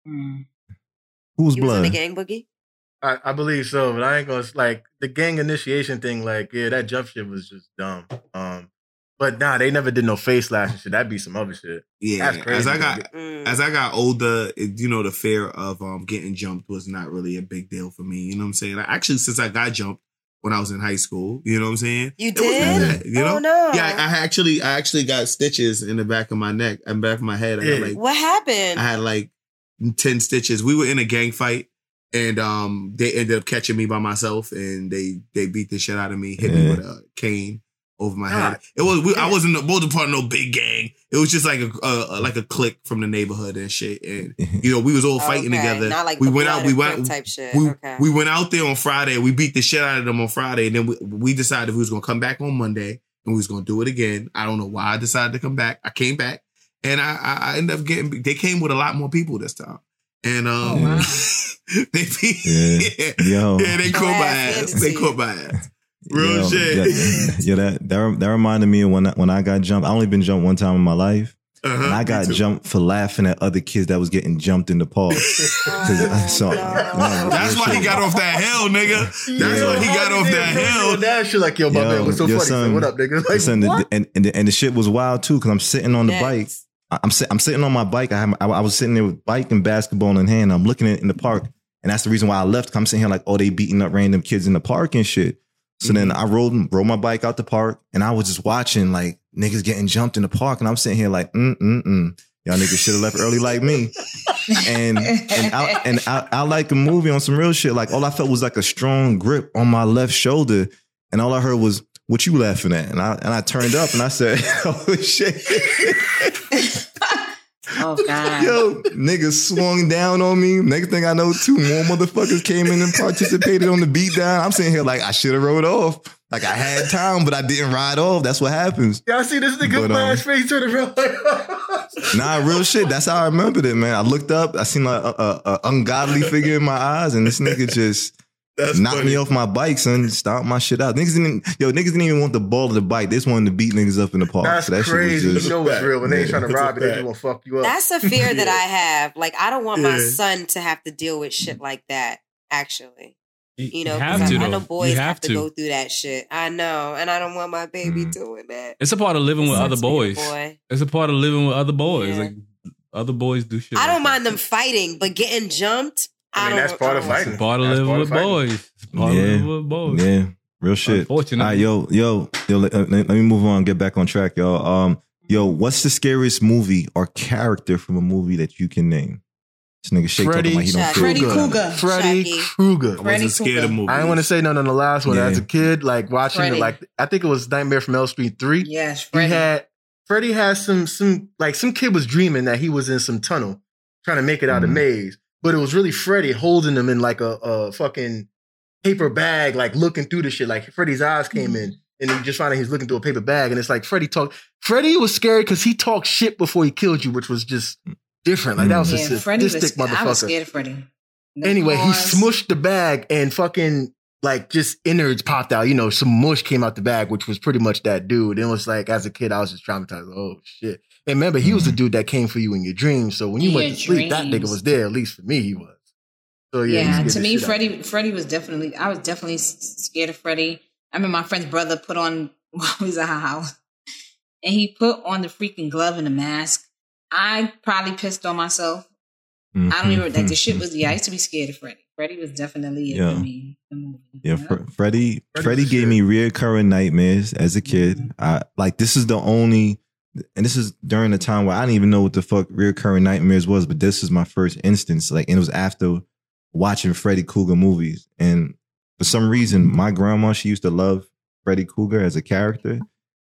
Mm. Who's You was in blood? the gang boogie. I, I believe so, but I ain't gonna like the gang initiation thing. Like, yeah, that jump shit was just dumb. Um, but nah, they never did no face slash and shit. That'd be some other shit. yeah, That's crazy. as I got Mm. as I got older, it, you know, the fear of um getting jumped was not really a big deal for me. You know what I'm saying? Like, actually, since I got jumped when I was in high school, you know what I'm saying? You It wasn't did? that, you know? Oh no! Yeah, I, I actually, I actually got stitches in the back of my neck and back of my head. I Yeah. like, what happened? I had like ten stitches. We were in a gang fight, and um, they ended up catching me by myself, and they they beat the shit out of me, hit Yeah. me with a cane over my God head. It was we, I wasn't wasn't part of no big gang. It was just like a uh, like a clique from the neighborhood and shit, and you know we was all fighting Okay, together. Not like we the went out. We went type shit. we, okay. we went out there on Friday. We beat the shit out of them on Friday, and then we, we decided we was gonna come back on Monday and we was gonna do it again. I don't know why I decided to come back. I came back, and I I, I ended up getting. They came with a lot more people this time, and um, Oh, wow. they beat. Yeah. Yo. yeah, they caught my ass ass. They caught my ass. Real Yo, shit. Yeah, yeah, that, that that reminded me of when I, when I got jumped. I only been jumped one time in my life, Uh-huh, and I got jumped for laughing at other kids that was getting jumped in the park. 'Cause, so, no, That's real why he got off that hill, nigga. That's why he got off that hill. That shit like yo, my Yo, man was so funny. son- So what up, nigga? Like, Listen, the- what? and, and the, and the shit was wild too because I'm sitting on the bike. I- I'm sit, I'm sitting on my bike. I, have, I I was sitting there with bike and basketball in hand. I'm looking at in the park, and that's the reason why I left. 'cause I'm sitting here like, oh, they beating up random kids in the park and shit. So then Mm-hmm. I rolled rode my bike out the park, and I was just watching like niggas getting jumped in the park, and I'm sitting here like, mm mm mm. Y'all niggas should have left early like me. And and I and I, I like a movie on some real shit. Like all I felt was like a strong grip on my left shoulder, and all I heard was, "What you laughing at?" And I and I turned up and I said, "Oh shit." Oh God. Yo, niggas swung down on me. Next thing I know, two more motherfuckers came in and participated on the beatdown. I'm sitting here like I should have rode off. Like I had time, but I didn't ride off. That's what happens. Y'all see this nigga But, um, flash face turning around like Nah, real shit. That's how I remembered it, man. I looked up, I seen like a, a, a ungodly figure in my eyes, and this nigga just That's knocked funny. me off my bike, son. Stop my shit out. Niggas didn't, yo, niggas didn't even want the ball of the bike. They just wanted to beat niggas up in the park. That's So that crazy. shit was you know it's real when they ain't trying to rob you, they just gonna fuck you up. That's a fear that I have. Like, I don't want my son to have to deal with shit like that. Actually, you know, have 'cause to, I, I know boys You have, have to. to. go through that shit. I know, and I don't want my baby Mhm. doing that. It's a part of living with other boys. boy. It's a part of living with other boys. Yeah. Like other boys do shit. I like don't that. mind them fighting, but getting jumped. I I, mean, that's part of don't- fighting. Part of living with boys. It's part Yeah. of living with boys. Yeah, real shit. Unfortunately. All right, yo, yo, yo. Let, let- let me move on. Get back on track, y'all. Um, yo, what's the scariest movie or character from a movie that you can name? This nigga Shake Freddy talking like he don't feel Freddy. Krueger. Freddy Krueger. I wasn't scared of Krueger. movies. I didn't want to say no on the last one. Yeah. As a kid, like watching Freddy. it, like I think it was Nightmare from Elm Street three. Yes, He Freddy. had Freddy has some some like some kid was dreaming that he was in some tunnel trying to make it out of Mhm. maze, but it was really Freddy holding him in like a, a fucking paper bag, like looking through the shit. Like Freddy's eyes came in, mm-hmm. and he just found out he's looking through a paper bag, and it's like Freddy talked. Freddy was scary because he talked shit before he killed you, which was just different. Like that was yeah, a Freddy was. sadistic I was scared of Freddy. The Anyway, he smushed the bag and fucking like just innards popped out. You know, some mush came out the bag, which was pretty much that dude. And it was like, as a kid, I was just traumatized. Oh shit! And remember, he was the mm. dude that came for you in your dreams. So when you In went your to sleep, that nigga was there. At least for me, he was. So yeah, Yeah, to me, shit Freddy, Freddy was definitely. I was definitely scared of Freddy. I remember my friend's brother put on while we was at her house, and he put on the freaking glove and the mask. I probably pissed on myself. I don't even like the shit was. Yeah, I used to be mm-hmm. scared of Freddy. Freddy was definitely it Yeah. for me. the movie. Yeah, Fre- Freddie. Freddy Freddie gave shit. me reoccurring nightmares as a kid. Mm-hmm. I like this is the only, and this is during the time where I didn't even know what the fuck reoccurring nightmares was. But this is my first instance. Like, and it was after watching Freddy Krueger movies, and for some reason, my grandma she used to love Freddy Krueger as a character,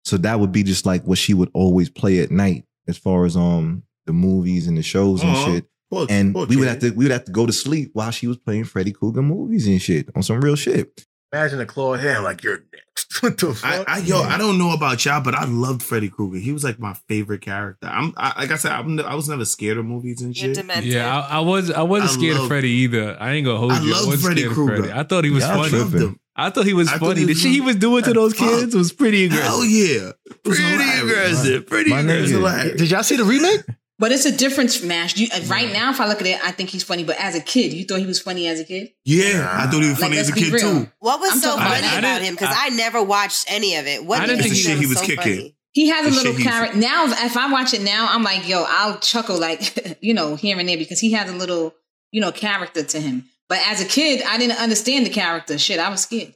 so that would be just like what she would always play at night, as far as um the movies and the shows and Aw. shit Poor- and we would have to we would have to go to sleep while she was playing Freddy Krueger movies and shit on some real shit. Imagine a clawed hand like you're next. what the I, fuck? I yo, I don't know about y'all, but I loved Freddy Krueger. He was like my favorite character. I'm I, like I said, I'm, I was never scared of movies and You're shit. Yeah, I, I was. I wasn't I scared love- of Freddy either. I ain't gonna hold I you. love wasn't Freddy Krueger. I thought he was Y'all funny. loved him. I thought he was I funny. he The was shit he was doing to those fuck. kids was pretty aggressive. Hell yeah, pretty hilarious. pretty aggressive. Did y'all see the remake? But it's a difference, Mash. You, uh, right now, if I look at it, I think he's funny. But as a kid, you thought he was funny as a kid. Yeah, I thought he was Like, funny as a kid real. too. What was I'm so funny about- I about him? Because I- I, never watched any of it. What I did didn't you think think he was was so kicking. funny? He has a little character. Now, if I watch it now, I'm like, yo, I'll chuckle like, you know, here and there because he has a little, you know, character to him. But as a kid, I didn't understand the character. Shit, I was scared.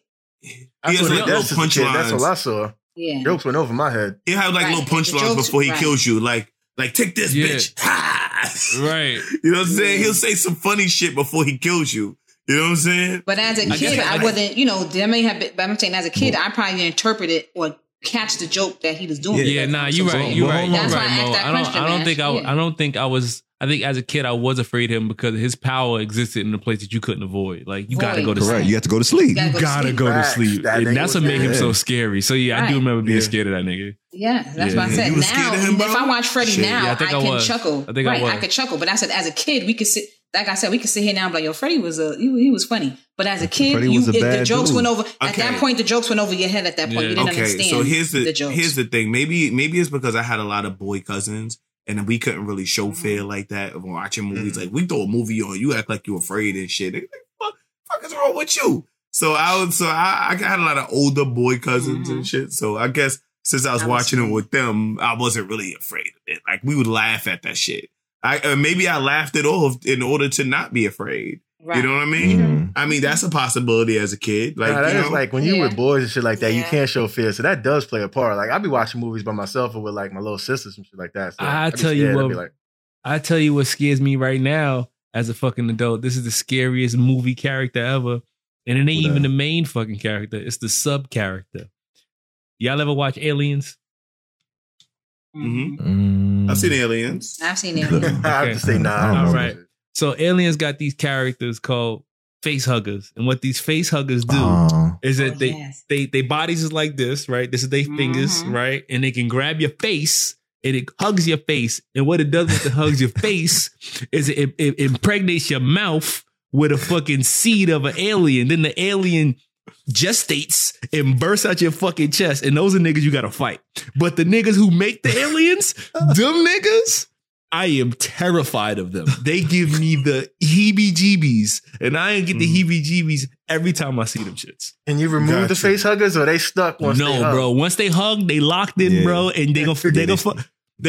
That's has what like little does as a kid. That's all I saw. Yeah. Jokes went over my head. He had like Right, little the punchlines before he right. kills you, like like take this Yeah. bitch. Ha! Right. You know what I'm saying? He'll say some funny shit before he kills you. You know what I'm saying? But as a I kid, guess I, I- wasn't, you know, there may have been, but I'm saying as a kid, I probably didn't interpret it or catch the joke that he was doing. Yeah, nah, you right, you Well, right, hold you. That's why right, I asked Mo. that I don't, question, I don't think I, Yeah. I don't think I was. I think as a kid, I was afraid of him because his power existed in a place that you couldn't avoid. Like you got to go to Correct. sleep. You have to go to sleep. gotta You go to gotta sleep. go to sleep, That and that's what made him so scary. So yeah, I do remember being Yeah. scared of that nigga. Yeah, that's Yeah. why I said You was scared now. of him, bro? if I watch Freddy Shit, now, yeah, I I, think I can was. chuckle. I think I right, was. could chuckle. But I said, as a kid, we could sit. Like I said, we could sit here now and be like, "Yo, Freddy was a he, he was funny." But as a kid, Freddy you, was a it- the jokes dude. went over. At Okay. that point, the jokes went over your head. At that point, Yeah. you didn't okay, understand. so here's the, the jokes. here's the thing. Maybe maybe it's because I had a lot of boy cousins and we couldn't really show Mm-hmm. fear like that of watching movies. Like we throw a movie on, you act like you're afraid and shit. Like, fuck, fuck is wrong with you? So I was so I, I had a lot of older boy cousins Mhm. and shit. So I guess since I was I was watching it with them, I wasn't really afraid of it. Like we would laugh at that shit. I uh, maybe I laughed it off in order to not be afraid. Right. You know what I mean? Mm. I mean that's a possibility as a kid. Like Nah, that you is know, like when you Yeah. with boys and shit like that, you can't show fear. So that does play a part. Like I be watching movies by myself or with like my little sisters and shit like that. So I I'd tell you scared. I'd what- like, I tell you what scares me right now as a fucking adult. This is the scariest movie character ever. And it ain't even that? the main fucking character. It's the sub character. Y'all ever watch Aliens? Mhm. Mm. I've seen aliens. I've seen it. I have to say nah. I don't know. right. So Aliens got these characters called face huggers. And what these face huggers do Oh. is that Oh, they yes. they they bodies is like this, right? This is their fingers, Mhm. right? And they can grab your face and it hugs your face. And what it does with it hugs your face is it, it impregnates your mouth with a fucking seed of an alien. Then the alien gestates and bursts out your fucking chest. And those are niggas you gotta fight. But the niggas who make the aliens, them niggas, I am terrified of them. They give me the heebie jeebies. And I get the mm. heebie jeebies every time I see them shits. And you remove Got the you. face huggers or they stuck once no, they? No, bro. Once they hug, they locked in, Yeah. bro, and they gonna they they- gonna fu- they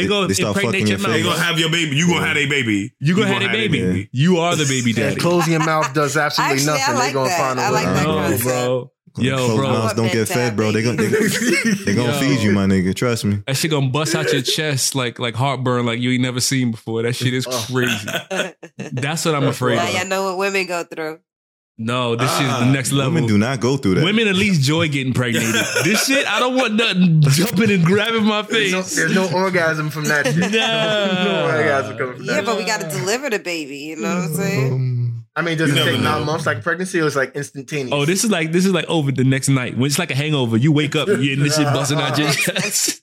they- gonna they start impregnate fucking your your mouth. They gonna have your baby. You gonna have a baby. you gonna have a baby. baby. You are the baby And daddy. closing your mouth does absolutely Actually, nothing. like they gonna that. find a I way. like that no, bro. Yo, Closed bro. mouths don't get fed, bro. They gonna they, they gonna Yo. feed you, my nigga. Trust me. That shit gonna bust out your chest like like heartburn, like you ain't never seen before. That shit is Oh. crazy. That's what I'm afraid now of. y'all know what women go through. No, this shit is Ah, the next level. Women do not go through that. Women at least joy getting pregnant. this shit, I don't want nothing jumping and grabbing my There's no, face. there's no orgasm from that shit. Nah. no orgasm coming from Yeah, that. but we got to deliver the baby. You know what I'm saying? I mean, does You it never take nine months like pregnancy or is it like instantaneous? Oh, this is like this is like over the next night. When it's like a hangover, you wake up you and this shit busting out your chest.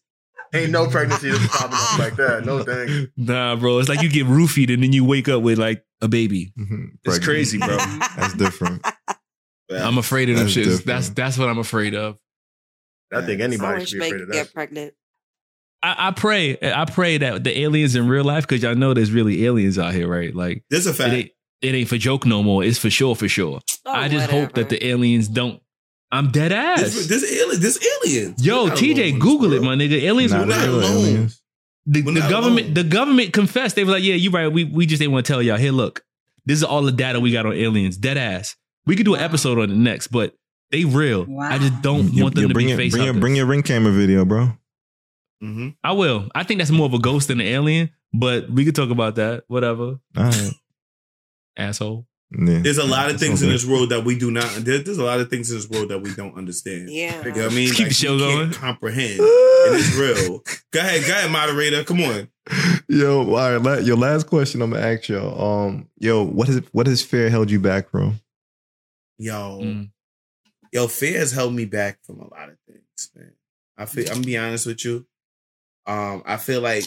Ain't no pregnancy that's popping up like that. No thing. Nah, bro. It's like you get roofied and then you wake up with like a baby. Mm-hmm. It's crazy, bro. That's different. I'm afraid of them That's shits. different. That's that's what I'm afraid of. I think anybody wish should be afraid of that. get pregnant. I, I pray, I pray that the aliens in real life, because y'all know there's really aliens out here, right? Like This a fact. ain't, it ain't for joke no more. It's for sure, for sure. Oh, I just hope that the aliens don't. I'm dead ass. This, this alien. This aliens. Yo, TJ, alone this Google it, my nigga. Aliens Not were not alone. aliens. the, We're the not government alone. the government confessed they were like yeah you're right we, we just didn't want to tell y'all here look this is all the data we got on aliens dead ass we could do an episode on it next but they real Wow. i just don't You- want them to bring be your, face bring, your, bring your ring camera video, bro. Mhm. i will i think that's more of a ghost than an alien but we could talk about that whatever All right. Asshole Yeah. There's a lot of things all in this world that we do not. There, there's a lot of things in this world that we don't understand. Yeah. You know what I mean, Keep the show going. Can't comprehend. and it's real. Go ahead, go ahead, moderator. Come on. Yo, all right. Your last question I'm gonna ask y'all. Um, yo, what is what has fear held you back from? Yo, Mm. yo, fear has held me back from a lot of things, man. I feel. I'm gonna be honest with you. Um, I feel like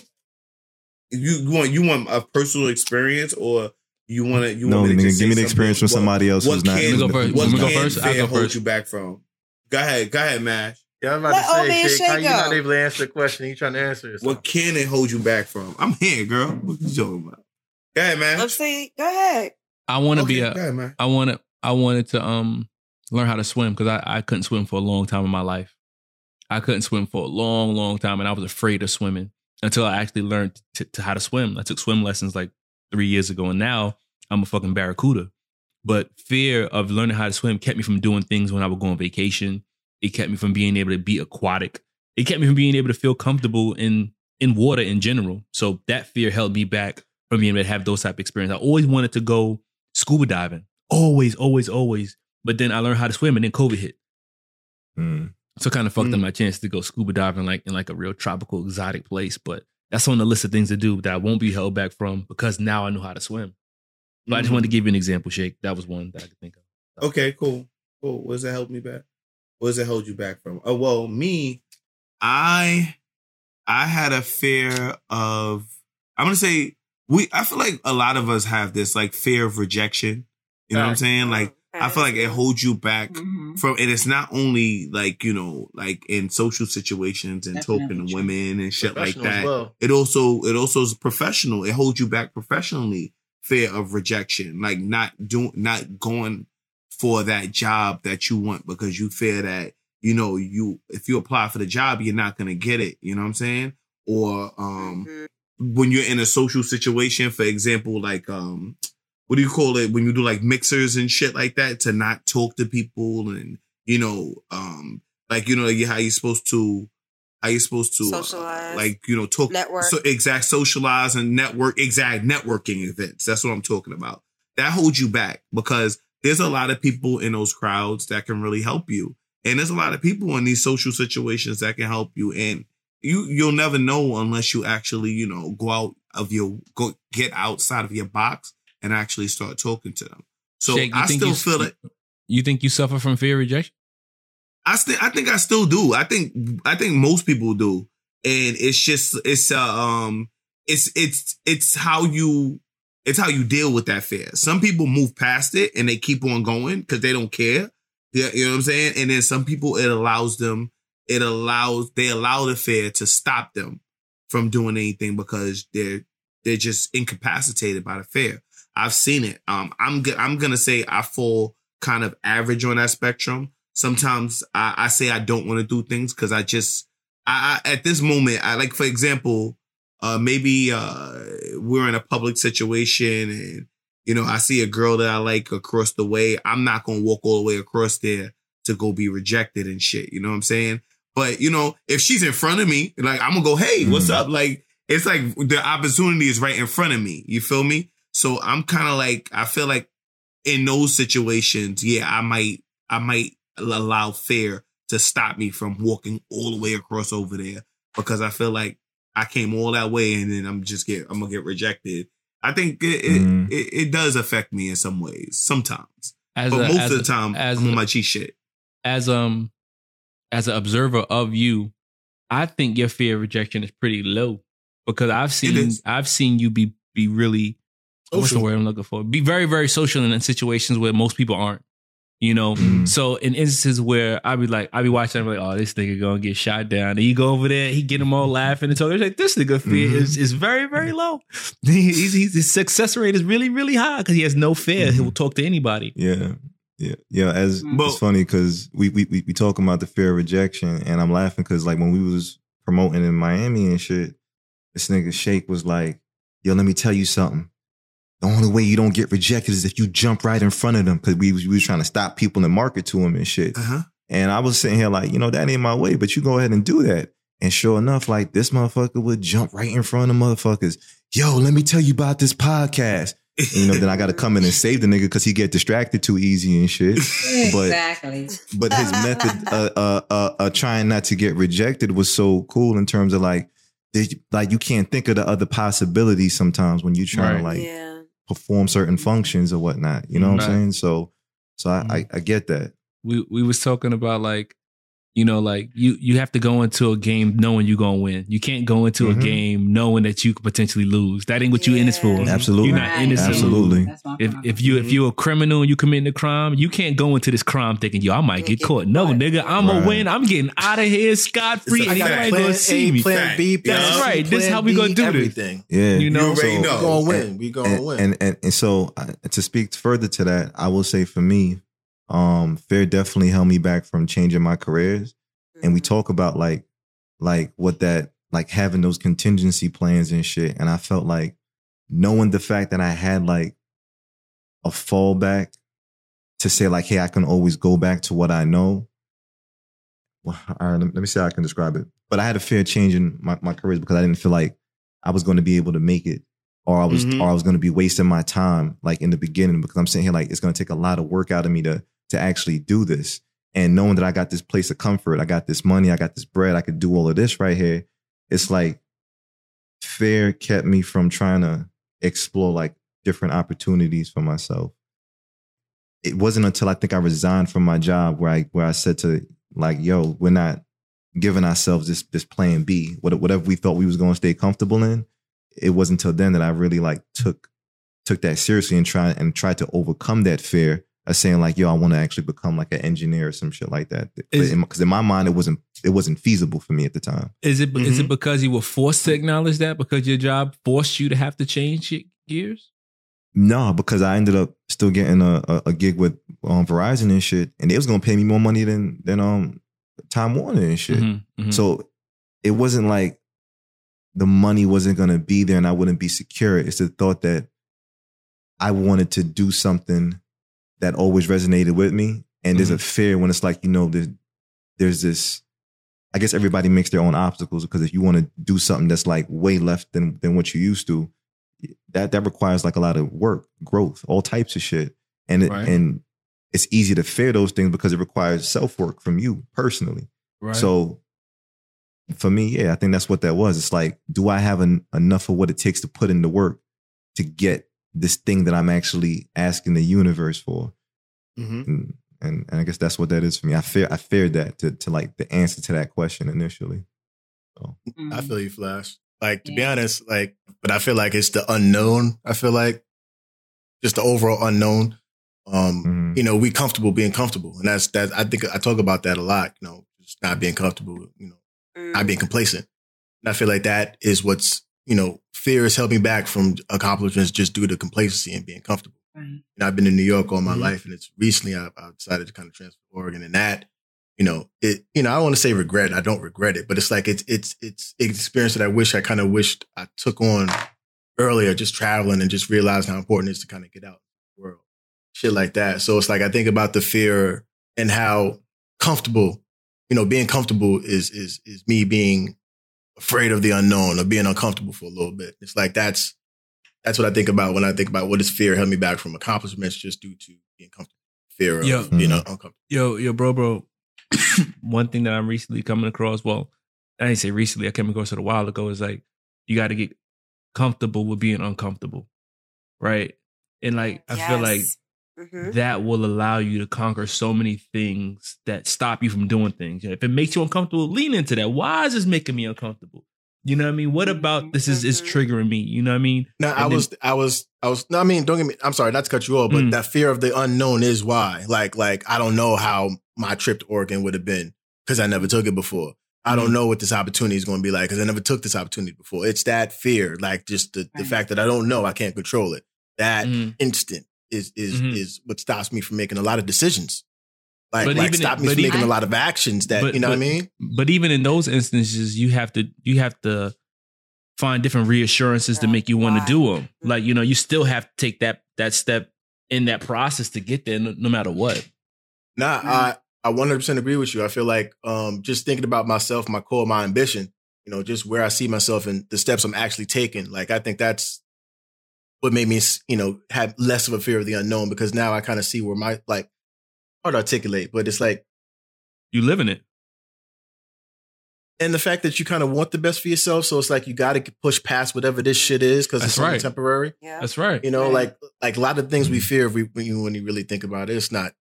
you, you want you want a personal experience or you want to you No, want me to nigga, just give me the experience from somebody else what who's not. can- Let me go first. What Let me go first? I'll fear go hold first. you back from? Go ahead, go ahead, Mash. Yeah, I'm about Let to old man say, Shake, how you not able to answer the question? You trying to answer it? What can it hold you back from? I'm here, girl. What you talking about? Go ahead, man. Let's see. go ahead. i want to Okay, be go a ahead, man. I wanted I wanted to um learn how to swim because I, I couldn't swim for a long time in my life. I couldn't swim for a long, long time, and I was afraid of swimming until I actually learned to, to how to swim. I took swim lessons like three years ago, and now I'm a fucking barracuda. But fear of learning how to swim kept me from doing things when I would go on vacation. It kept me from being able to be aquatic. It kept me from being able to feel comfortable in in water in general. So that fear held me back from being able to have those type of experiences. I always wanted to go scuba diving. always, always, always. But then I learned how to swim, and then COVID hit. Mm. So kind of fucked Mm. up my chance to go scuba diving like in like a real tropical exotic place. But that's on the list of things to do that I won't be held back from because now I know how to swim. But I just wanted to mm-hmm. give you an example, Shake. That was one that I could think of. Okay, cool. Cool. What does it help me back? What does it hold you back from? Oh well, me, I I had a fear of I'm gonna say we I feel like a lot of us have this like fear of rejection. You know what I'm saying? Like I feel like it holds you back Mm-hmm. from and it's not only like, you know, like in social situations and talking Definitely to true. women and shit like that. well. It also it also is professional. It holds you back professionally. Fear of rejection, like not doing, not going for that job that you want because you fear that you know you if you apply for the job you're not gonna get it. You know what I'm saying? Or um Mhm. when you're in a social situation, for example, like um what do you call it when you do like mixers and shit like that to not talk to people and you know um like you know like how you're supposed to how you're supposed to uh, Socialize. like you know talk Network. so exact socialize and network exact networking events. That's what i'm talking about. That holds you back because there's a lot of people in those crowds that can really help you. And there's a lot of people in these social situations that can help you. And you you'll never know unless you actually you know go out of your go get outside of your box and actually start talking to them so i still you- feel it You think you suffer from fear of rejection? I still I think I still do. I think I think most people do. And it's just it's uh, um it's it's it's how you it's how you deal with that fear. Some people move past it and they keep on going because they don't care. Yeah, you know what I'm saying? And then some people it allows them it allows they allow the fear to stop them from doing anything because they're they're just incapacitated by the fear. I've seen it. Um, I'm go- I'm gonna say I fall kind of average on that spectrum. Sometimes I, I say I don't want to do things because I just I, I at this moment I like for example, uh, maybe uh, we're in a public situation and you know I see a girl that I like across the way. I'm not gonna walk all the way across there to go be rejected and shit. You know what I'm saying? But you know, if she's in front of me, like I'm gonna go, hey, what's Mhm. up? Like it's like the opportunity is right in front of me. You feel me? So I'm kind of like I feel like in those situations, yeah, I might I might allow fear to stop me from walking all the way across over there because I feel like I came all that way and then I'm just get I'm gonna get rejected. I think it it, Mhm. it, it does affect me in some ways, sometimes, As but a- most as of the time as I'm on my G shit. as um as an observer of you, I think your fear of rejection is pretty low because I've seen. I've seen you be be really what's the word I'm looking for? Be very very social in situations where most people aren't. You know, Mm. so in instances where I be like, I be watching, I'm like, oh, this nigga gonna get shot down. And you go over there, he get them all laughing and talking. It's like this nigga fear Mhm. is, is very very low. he's, he's, his success rate is really really high because he has no fear. He will talk to anybody. Yeah. Yeah. Yeah. As But- it's funny because we, we we we talking about the fear of rejection and I'm laughing because like when we was promoting in Miami and shit, this nigga Shake was like, yo, let me tell you something. The only way you don't get rejected is if you jump right in front of them because we was, we was trying to stop people and market to them and shit. Uh-huh. And I was sitting here like, you know, that ain't my way, but you go ahead and do that. And sure enough, like this motherfucker would jump right in front of motherfuckers. Yo, let me tell you about this podcast. You know, then I got to come in and save the nigga because he get distracted too easy and shit. But exactly. but his method, uh, uh, uh, uh, trying not to get rejected was so cool in terms of like, they, like you can't think of the other possibilities sometimes when you trying to like yeah. Perform certain mm-hmm. functions or whatnot. You know what Right. I'm saying? So, so I, I, mm-hmm. I get that. we we was talking about like you know like you you have to go into a game knowing you're gonna win you can't go into a Mhm. game knowing that you could potentially lose that ain't what you in this for Absolutely. you're not in this. Absolutely. If if you if you're a criminal and you committing a crime, you can't go into this crime thinking, yo, I might get get caught. No, caught. nigga, I'm Right. gonna win. I'm getting out of here scot free, It's and like ain't that. nobody gonna see me. plan B, plan That's C, right. This is how we gonna D, do this. everything. Yeah. You know, You already so- know. We gonna win. We gonna and, win. And, and and so uh, to speak further to that, I will say for me, um, fear definitely held me back from changing my careers. And we Mm-hmm. talk about like like what that like having those contingency plans and shit. And I felt like knowing the fact that I had like a fallback to say like, hey, I can always go back to what I know. Well, all right, let me see how I can describe it. But I had a fear of changing my, my careers because I didn't feel like I was going to be able to make it or I was Mhm. or I was going to be wasting my time like in the beginning because I'm sitting here like it's going to take a lot of work out of me to to actually do this. And knowing that I got this place of comfort, I got this money, I got this bread, I could do all of this right here. It's like fear kept me from trying to explore like different opportunities for myself. It wasn't until I think I resigned from my job where I where I said to like, yo, we're not giving ourselves this this plan B. Whatever we thought we was going to stay comfortable in, it wasn't until then that I really like took took that seriously and tried and tried to overcome that fear of saying like, yo, I want to actually become like an engineer or some shit like that. Because in, my mind, it wasn't it wasn't feasible for me at the time. Is it is Mhm. it because you were forced to acknowledge that because your job forced you to have to change gears? No, because I ended up still getting a, a, a gig with um, Verizon and shit, and they was gonna pay me more money than than um Time Warner and shit. Mhm, mhm. So it wasn't like the money wasn't gonna be there and I wouldn't be secure. It's the thought that I wanted to do something that always resonated with me. And there's a mm-hmm. fear when it's like, you know, there's there's this I guess everybody makes their own obstacles because if you want to do something that's like way left than than what you used to, that that requires like a lot of work, growth, all types of shit. And it, Right. and it's easy to fear those things because it requires self work from you personally. Right. So for me, yeah, I think that's what that was. It's like, do I have en- enough of what it takes to put in the work to get this thing that I'm actually asking the universe for? Mhm. And, and and I guess that's what that is for me. I fear I feared that to to like the answer to that question initially. So I feel you, Flash. Like to be honest, like, but I feel like it's the unknown. I feel like just the overall unknown. Um, you know, we comfortable being comfortable, and that's that. I think I talk about that a lot. You know, just not being comfortable. You know, not being complacent. And I feel like that is what's you know, fear has held me back from accomplishments just due to complacency and being comfortable. Right. And I've been in New York all my Mhm. life, and it's recently I, I decided to kind of transfer to Oregon, and that, you know, it, you know, I don't want to say regret. I don't regret it, but it's like it's it's it's experience that I wish I kind of wished I took on earlier, just traveling and just realizing how important it is to kind of get out in the world, shit like that. So it's like I think about the fear and how comfortable, you know, being comfortable is is is me being afraid of the unknown or being uncomfortable for a little bit. It's like that's that's what I think about when I think about what does fear held me back from accomplishments just due to being comfortable. Fear of Yo. being hmm. uncomfortable. Yo, yo, bro, bro. One thing that I'm recently coming across, well, I didn't say recently, I came across it a while ago, is like you got to get comfortable with being uncomfortable, right? And like I feel like Yes. Mhm. that will allow you to conquer so many things that stop you from doing things. If it makes you uncomfortable, lean into that. Why is this making me uncomfortable? You know what I mean? What about this is is triggering me? You know what I mean? No, I then- was, I was, I was. No, I mean, don't get me. I'm sorry, not to cut you off, but Mm. that fear of the unknown is why. Like, like I don't know how my trip to Oregon would have been because I never took it before. I don't Mm. know what this opportunity is going to be like because I never took this opportunity before. It's that fear, like just the, the fact that I don't know, I can't control it. That Mm. instant is is Mhm. is what stops me from making a lot of decisions. Like, But like even- stop me but from making even- a lot of actions that But- you know what I mean. But even in those instances, you have to you have to find different reassurances to make you want to do them. Like you know, you still have to take that that step in that process to get there, no, no matter what. Nah, I I 100% agree with you. I feel like um just thinking about myself, my core, my ambition, you know, just where I see myself and the steps I'm actually taking. Like I think that's what made me, you know, have less of a fear of the unknown because now I kind of see where my like hard to articulate, but it's like You live in it. and the fact that you kind of want the best for yourself, so it's like you got to push past whatever this mm-hmm. shit is because it's only right. temporary. Yeah. That's right. You know, like like a lot of things we mm-hmm. fear if we, when you when you really think about it, it's not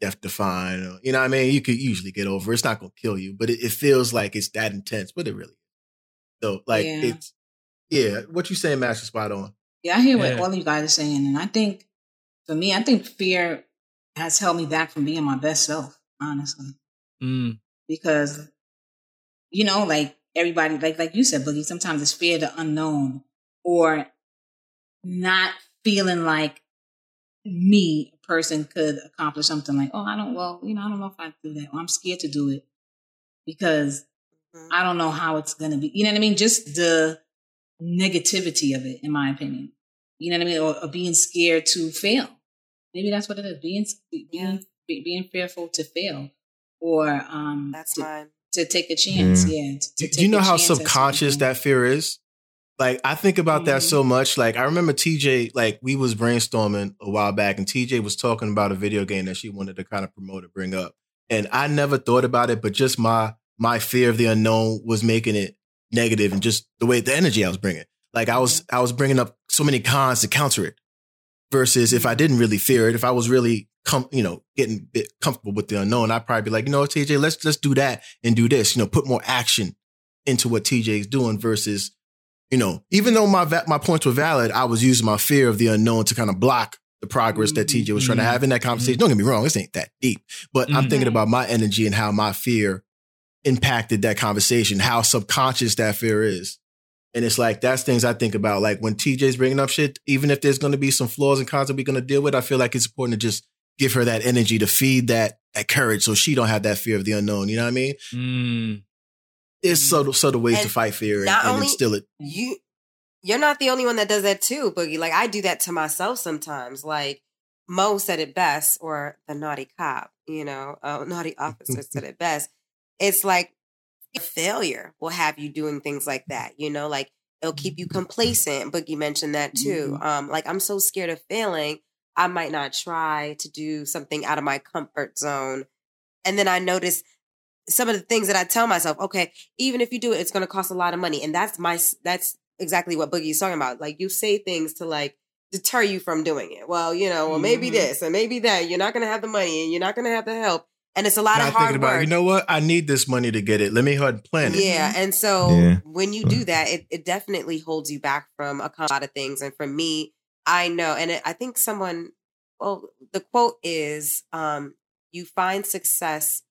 death defying. Or, you know what I mean? You could usually get over. it. It's not gonna kill you, but it, it feels like it's that intense, but it really. Is. So like Yeah. it's yeah. What you saying, Master? Spot on. Yeah, I hear what Yeah. all of you guys are saying, and I think for me, I think fear has held me back from being my best self, honestly, Mm. because you know, like everybody, like like you said, Boogie. Sometimes it's fear of the unknown, or not feeling like me, a person, could accomplish something. Like, oh, I don't. Well, you know, I don't know if I do that. Or I'm scared to do it because I don't know how it's gonna be. You know what I mean? Just the negativity of it, in my opinion. You know what I mean? Or, or being scared to fail. Maybe that's what it is. Being being be- being fearful to fail, or um, That's to, mine. to take a chance. Mm. Yeah. to- to Do, do you know a how subconscious that fear is? Like I think about that Mhm. so much. Like I remember TJ, like we was brainstorming a while back, and TJ was talking about a video game that she wanted to kind of promote or bring up. And I never thought about it, but just my my fear of the unknown was making it negative, and just the way the energy I was bringing. Like I was I was bringing up so many cons to counter it. Versus if I didn't really fear it, if I was really com- you know getting bit comfortable with the unknown, I'd probably be like, you know, TJ, let's let's do that and do this. You know, put more action into what TJ is doing versus you know, even though my va- my points were valid, I was using my fear of the unknown to kind of block the progress that TJ was trying to Mhm. have in that conversation. Don't get me wrong, this ain't that deep, but I'm Mhm. thinking about my energy and how my fear impacted that conversation, how subconscious that fear is. And it's like that's things I think about. Like when TJ's bringing up shit, even if there's going to be some flaws and cons that we're going to deal with, I feel like it's important to just give her that energy to feed that that courage, so she don't have that fear of the unknown. You know what I mean? Mm. There's subtle subtle ways to fight fear and, and instill it. you you're not the only one that does that too, Boogie. Like I do that to myself sometimes. Like Mo said it best, or the naughty cop, you know, uh, naughty officer said it best. It's like failure will have you doing things like that, you know, like it'll keep you complacent. Boogie mentioned that too. Um, like I'm so scared of failing, I might not try to do something out of my comfort zone. And then I notice some of the things that I tell myself, okay, even if you do it, it's going to cost a lot of money. And that's my, that's exactly what Boogie's talking about. Like you say things to like deter you from doing it. Well, you know, well, maybe Mhm. this and maybe that. You're not going to have the money and you're not going to have the help. And it's a lot Not of hard about, work. you know what? I need this money to get it. Let me go ahead and plan it. Yeah. And so Yeah. when you do that, it, it definitely holds you back from a lot of things. And for me, I know, and it, I think someone, well, the quote is, um, you find success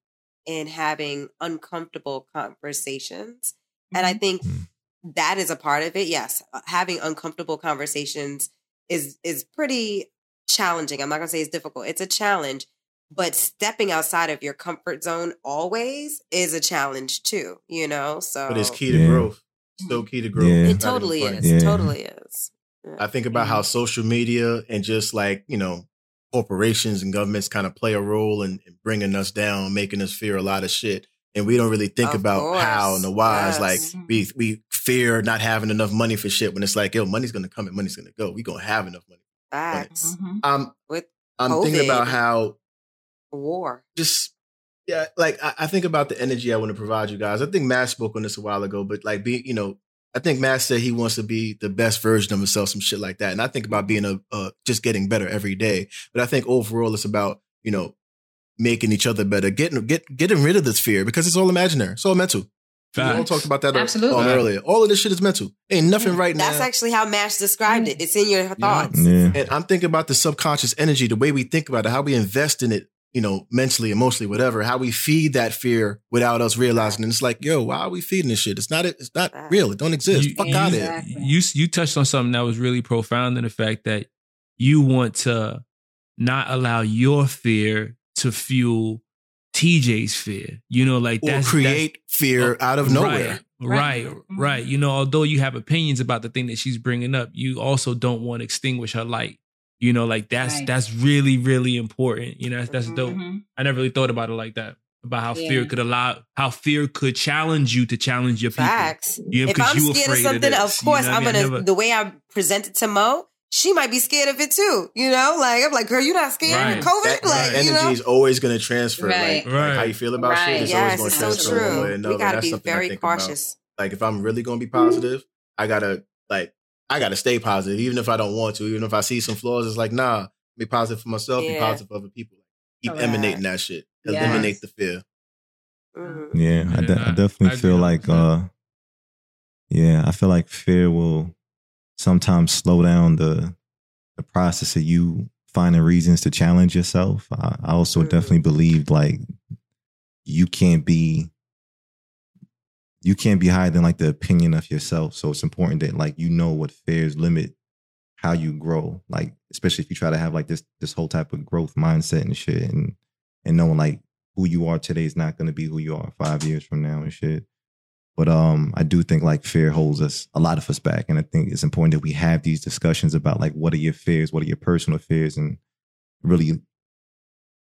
in having uncomfortable conversations. And I think Mm. that is a part of it. Yes. uh, Having uncomfortable conversations is, is pretty challenging. I'm not going to say it's difficult. It's a challenge, but stepping outside of your comfort zone always is a challenge too, you know? So But it's key to Yeah. growth. Still key to growth. Yeah. it totally is. Yeah. It totally is. I think about how social media and just like, you know, corporations and governments kind of play a role in, in bringing us down, making us fear a lot of shit. And we don't really think Of about how and the whys. course. Like we we fear not having enough money for shit when it's like, yo, money's gonna come and money's gonna go. We gonna have enough money. Facts. Mhm. Um With I'm thinking about how War. just yeah, like I, I think about the energy I want to provide you guys. I think Matt spoke on this a while ago, but like being, you know, I think Matt said he wants to be the best version of himself, some shit like that. And I think about being a uh, just getting better every day. But I think overall, it's about you know making each other better, getting get getting rid of this fear because it's all imaginary, it's all mental. We all talked about that uh, Absolutely. um, earlier. All of this shit is mental. Ain't nothing right now. That's actually how Mash described it. It's in your thoughts. Yeah. And I'm thinking about the subconscious energy, the way we think about it, how we invest in it, you know, mentally, emotionally, whatever, how we feed that fear without us realizing. And it's like, yo, why are we feeding this shit? It's not, it's not real. It don't exist. You- Fuck out of here. Exactly. you you touched on something that was really profound in the fact that you want to not allow your fear to fuel TJ's fear. You know, like Or that's create fear that's- out of nowhere. Right, right, Right. right. You know, although you have opinions about the thing that she's bringing up, you also don't want to extinguish her light. You know, like that's Right. that's really really important. You know, that's, that's dope. Mhm. I never really thought about it like that. About how fear could allow, how fear could challenge you to challenge your people. Facts. Yeah, if I'm you scared of something, of, this, you course know I'm mean? Gonna. never- the way I present it to Mo, she might be scared of it too. You know, like I'm like, girl, you're not scared Right. of COVID? That, like, that you energy know, is always going to transfer. Right. Like, Right. like how you feel about Right. shit is yes, always it's going so to transfer one way or true. another. We gotta That's be very think about. cautious. Like if I'm really going to be positive, I gotta like I gotta stay positive, even if I don't want to. Even if I see some flaws, it's like nah, be positive for myself, be positive for other people. Keep Correct. emanating that shit. Yes. Eliminate the fear. Mhm. Yeah, I, de- Yeah, I definitely I agree feel like, uh, yeah, I feel like fear will sometimes slow down the the process of you finding reasons to challenge yourself. I, I also Mhm. definitely believe like you can't be you can't be higher than like the opinion of yourself. So it's important that like you know what fears limit how you grow. Like especially if you try to have like this this whole type of growth mindset and shit, and and knowing like who you are today is not going to be who you are five years from now and shit. But um, I do think like fear holds us a lot of us back, and I think it's important that we have these discussions about like what are your fears, what are your personal fears, and really,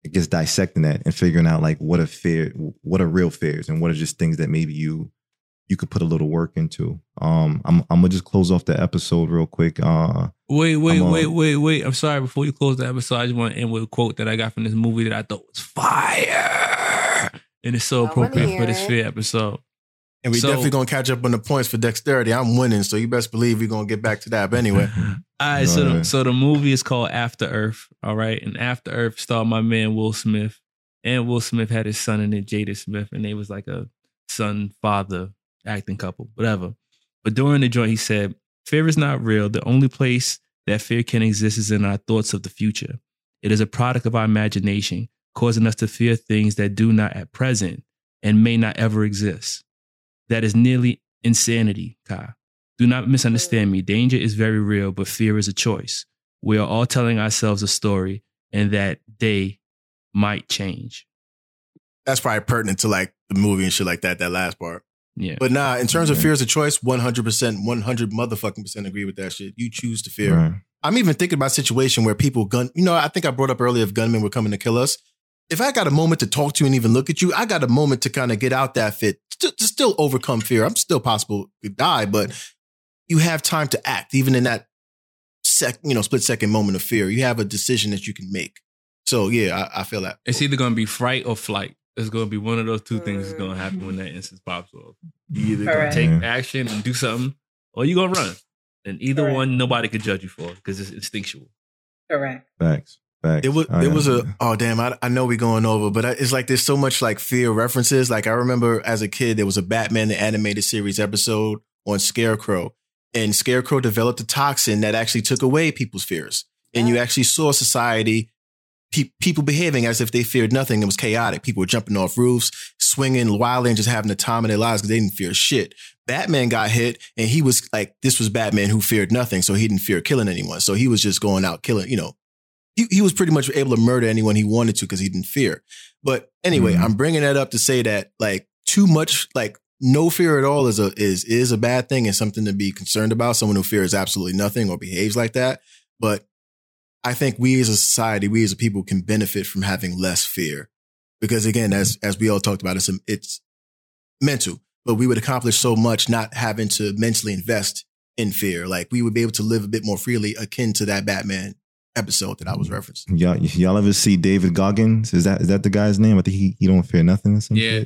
I guess dissecting that and figuring out like what are fear, what are real fears, and what are just things that maybe you you could put a little work into. Um, I'm I'm gonna just close off the episode real quick. Uh, Wait, wait, I'm, uh, wait, wait, wait. I'm sorry. Before you close the episode, I just want to end with a quote that I got from this movie that I thought was fire. And it's so appropriate for this it. fear episode. And we So- definitely gonna catch up on the points for dexterity. I'm winning, so you best believe we're gonna get back to that. But anyway, All right, so the, so the movie is called After Earth. All right, and After Earth starred my man Will Smith, and Will Smith had his son in it, Jaden Smith, and they was like a son father acting couple, whatever. But during the joint, he said, "Fear is not real. The only place that fear can exist is in our thoughts of the future. It is a product of our imagination, causing us to fear things that do not at present and may not ever exist. That is nearly insanity, Kai." Do not misunderstand me. Danger is very real, but fear is a choice. We are all telling ourselves a story, and that day might change. that's probably pertinent to like the movie and shit like that. That last part. Yeah. But nah, in terms of Okay. fear as a choice, 100 percent, 100 motherfucking percent agree with that shit. You choose to fear. right. I'm even thinking about a situation where people gun. You know, I think I brought up earlier if gunmen were coming to kill us. If I got a moment to talk to you and even look at you, I got a moment to kind of get out that fit, to, to still overcome fear. I'm still possible to die, but you have time to act, even in that sec, you know, split second moment of fear. You have a decision that you can make. So yeah, I, I feel that. It's either going to be fright or flight. It's going to be one of those two things that's going to mm. happen when that instance pops off. You either going Correct. to take action and do something, or you going to run. And either Correct. one, nobody could judge you for because it's instinctual. Correct. Facts. Facts. It was I oh, it was a oh damn I, I know we're going over but I, it's like there's so much like fear references like I remember as a kid there was a Batman the animated series episode on Scarecrow and Scarecrow developed a toxin that actually took away people's fears and you actually saw society pe- people behaving as if they feared nothing it was chaotic people were jumping off roofs swinging wildly and just having the time of their lives because they didn't fear shit Batman got hit and he was like this was Batman who feared nothing so he didn't fear killing anyone so he was just going out killing you know he, he was pretty much able to murder anyone he wanted to because he didn't fear. But anyway, Mhm. I'm bringing that up to say that like too much, like no fear at all is a is is a bad thing and something to be concerned about. Someone who fears absolutely nothing or behaves like that. But I think we as a society, we as a people, can benefit from having less fear because again, as as we all talked about, it's it's mental. But we would accomplish so much not having to mentally invest in fear. Like we would be able to live a bit more freely, akin to that Batman episode that I was referencing. Y'all, y'all ever see David Goggins? Is that is that the guy's name? I think he, he don't fear nothing or something. Yeah.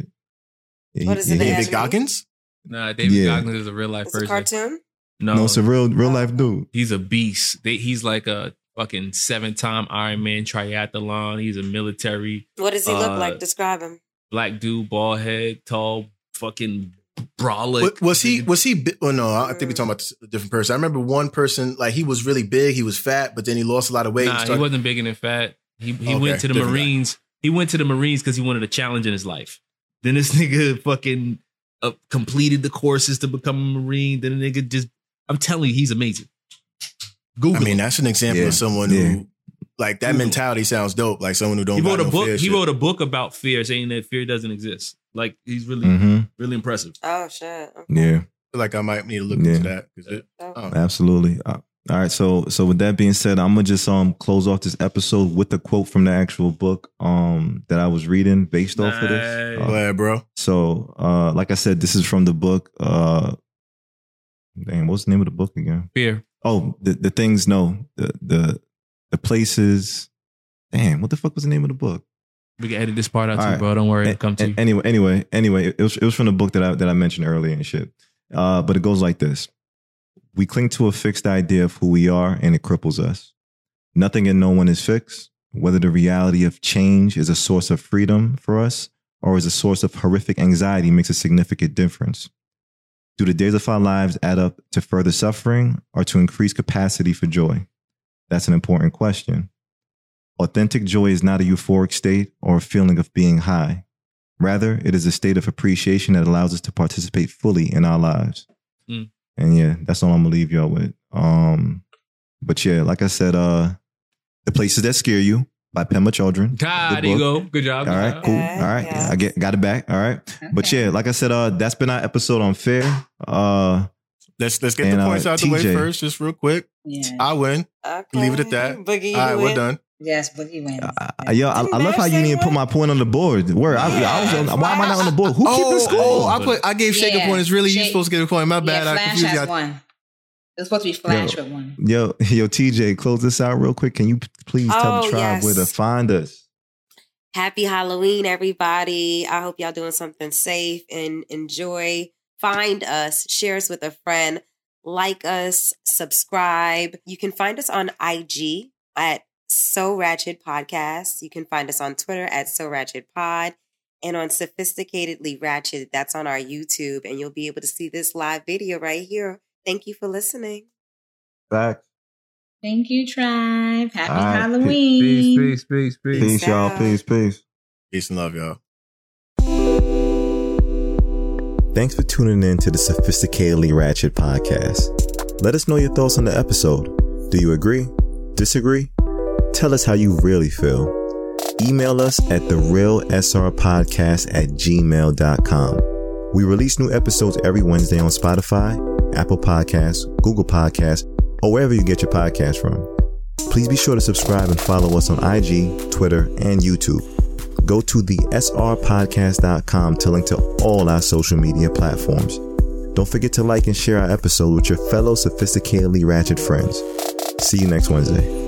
Yeah, What he- is it, yeah, he- David anime? Goggins? Nah, David Yeah. Goggins is a real life It's a person. cartoon. No, No, it's a real real oh. life dude. he's a beast. They, he's like a fucking seven time Ironman triathlon. He's a military What does he look Uh, like? Describe him. black dude, bald head, tall, fucking brolic. Wa- was he was he oh no i think we're talking about a different person i remember one person like he was really big he was fat but then he lost a lot of weight Nah, started- he wasn't big and fat. He he Okay, went to the different guy. Marines. He went to the Marines because he wanted a challenge in his life. Then this nigga fucking uh, completed the courses to become a Marine. Then the nigga just, I'm telling you, he's amazing. Google. i mean that's an example Yeah, of someone yeah. who like that Google. mentality sounds dope like someone who don't he wrote a no book. He shit. wrote a book about fear, saying that fear doesn't exist. Like he's really, hmm really impressive. Oh shit. Okay. Yeah, feel like i might need to look Yeah. into that 'cause it- Oh. absolutely. Uh, all right, so so with that being said, I'm gonna just um close off this episode with a quote from the actual book um that I was reading based off of this. Nice. Uh, ahead bro so uh like I said, this is from the book. Uh, damn, what's the name of the book again? Fear. Oh, the the things. No, the the the places. Damn, what the fuck was the name of the book? We can edit this part out All too, right. bro. Don't worry, it'll come to you. Anyway, anyway, anyway, it was it was from the book that I that I mentioned earlier and shit. Uh, but it goes like this: We cling to a fixed idea of who we are, and it cripples us. Nothing and no one is fixed. Whether the reality of change is a source of freedom for us or is a source of horrific anxiety makes a significant difference. Do the days of our lives add up to further suffering or to increase capacity for joy? That's an important question. Authentic joy is not a euphoric state or a feeling of being high. Rather, it is a state of appreciation that allows us to participate fully in our lives. Mm. And yeah, that's all I'm gonna leave y'all with. Um, but yeah, like I said, uh, the places that scare you by Pema Chödrön. Ah, Good there you go. Good job. All good right, job. cool. Okay, All right, yeah. I get got it back. All right, but yeah, like I said, uh, that's been our episode on fair. Uh, let's let's get And, the uh, points out the way first just real quick Yeah. i win Okay. Leave it at that. Boogie, all right you we're done Yes, Boogie wins. Uh, yo, I, I love how you didn't even put my point on the board. Word, I, I was on, why am I not on the board? Who keeping Oh, score? oh, I put I gave Shake a point. It's really you supposed to get a point. My bad. yeah, I confused you. one. It was supposed to be Flash with one. Yo, yo, TJ, close this out real quick. Can you please tell Oh, the tribe yes. where to find us? Happy Halloween, everybody. I hope y'all doing something safe and enjoy. Find us, share us with a friend, like us, subscribe. You can find us on IG at So Ratchet Podcast. You can find us on Twitter at So Ratchet Pod and on Sophisticatedly Ratchet. That's on our YouTube, and you'll be able to see this live video right here. Thank you for listening. Back. Thank you, Tribe. Happy All right. Halloween. Peace, peace, peace, peace. Peace, y'all. Peace, peace. Peace and love, y'all. Thanks for tuning in to the Sophisticatedly Ratchet podcast. Let us know your thoughts on the episode. Do you agree? Disagree? Tell us how you really feel. Email us at the real SR podcast at gmail.com. We release new episodes every Wednesday on Spotify, Apple Podcasts, Google Podcasts, or wherever you get your podcast from. Please be sure to subscribe and follow us on IG, Twitter, and YouTube. Go to the srpodcast.com to link to all our social media platforms. Don't forget to like and share our episode with your fellow sophisticatedly ratchet friends. See you next Wednesday.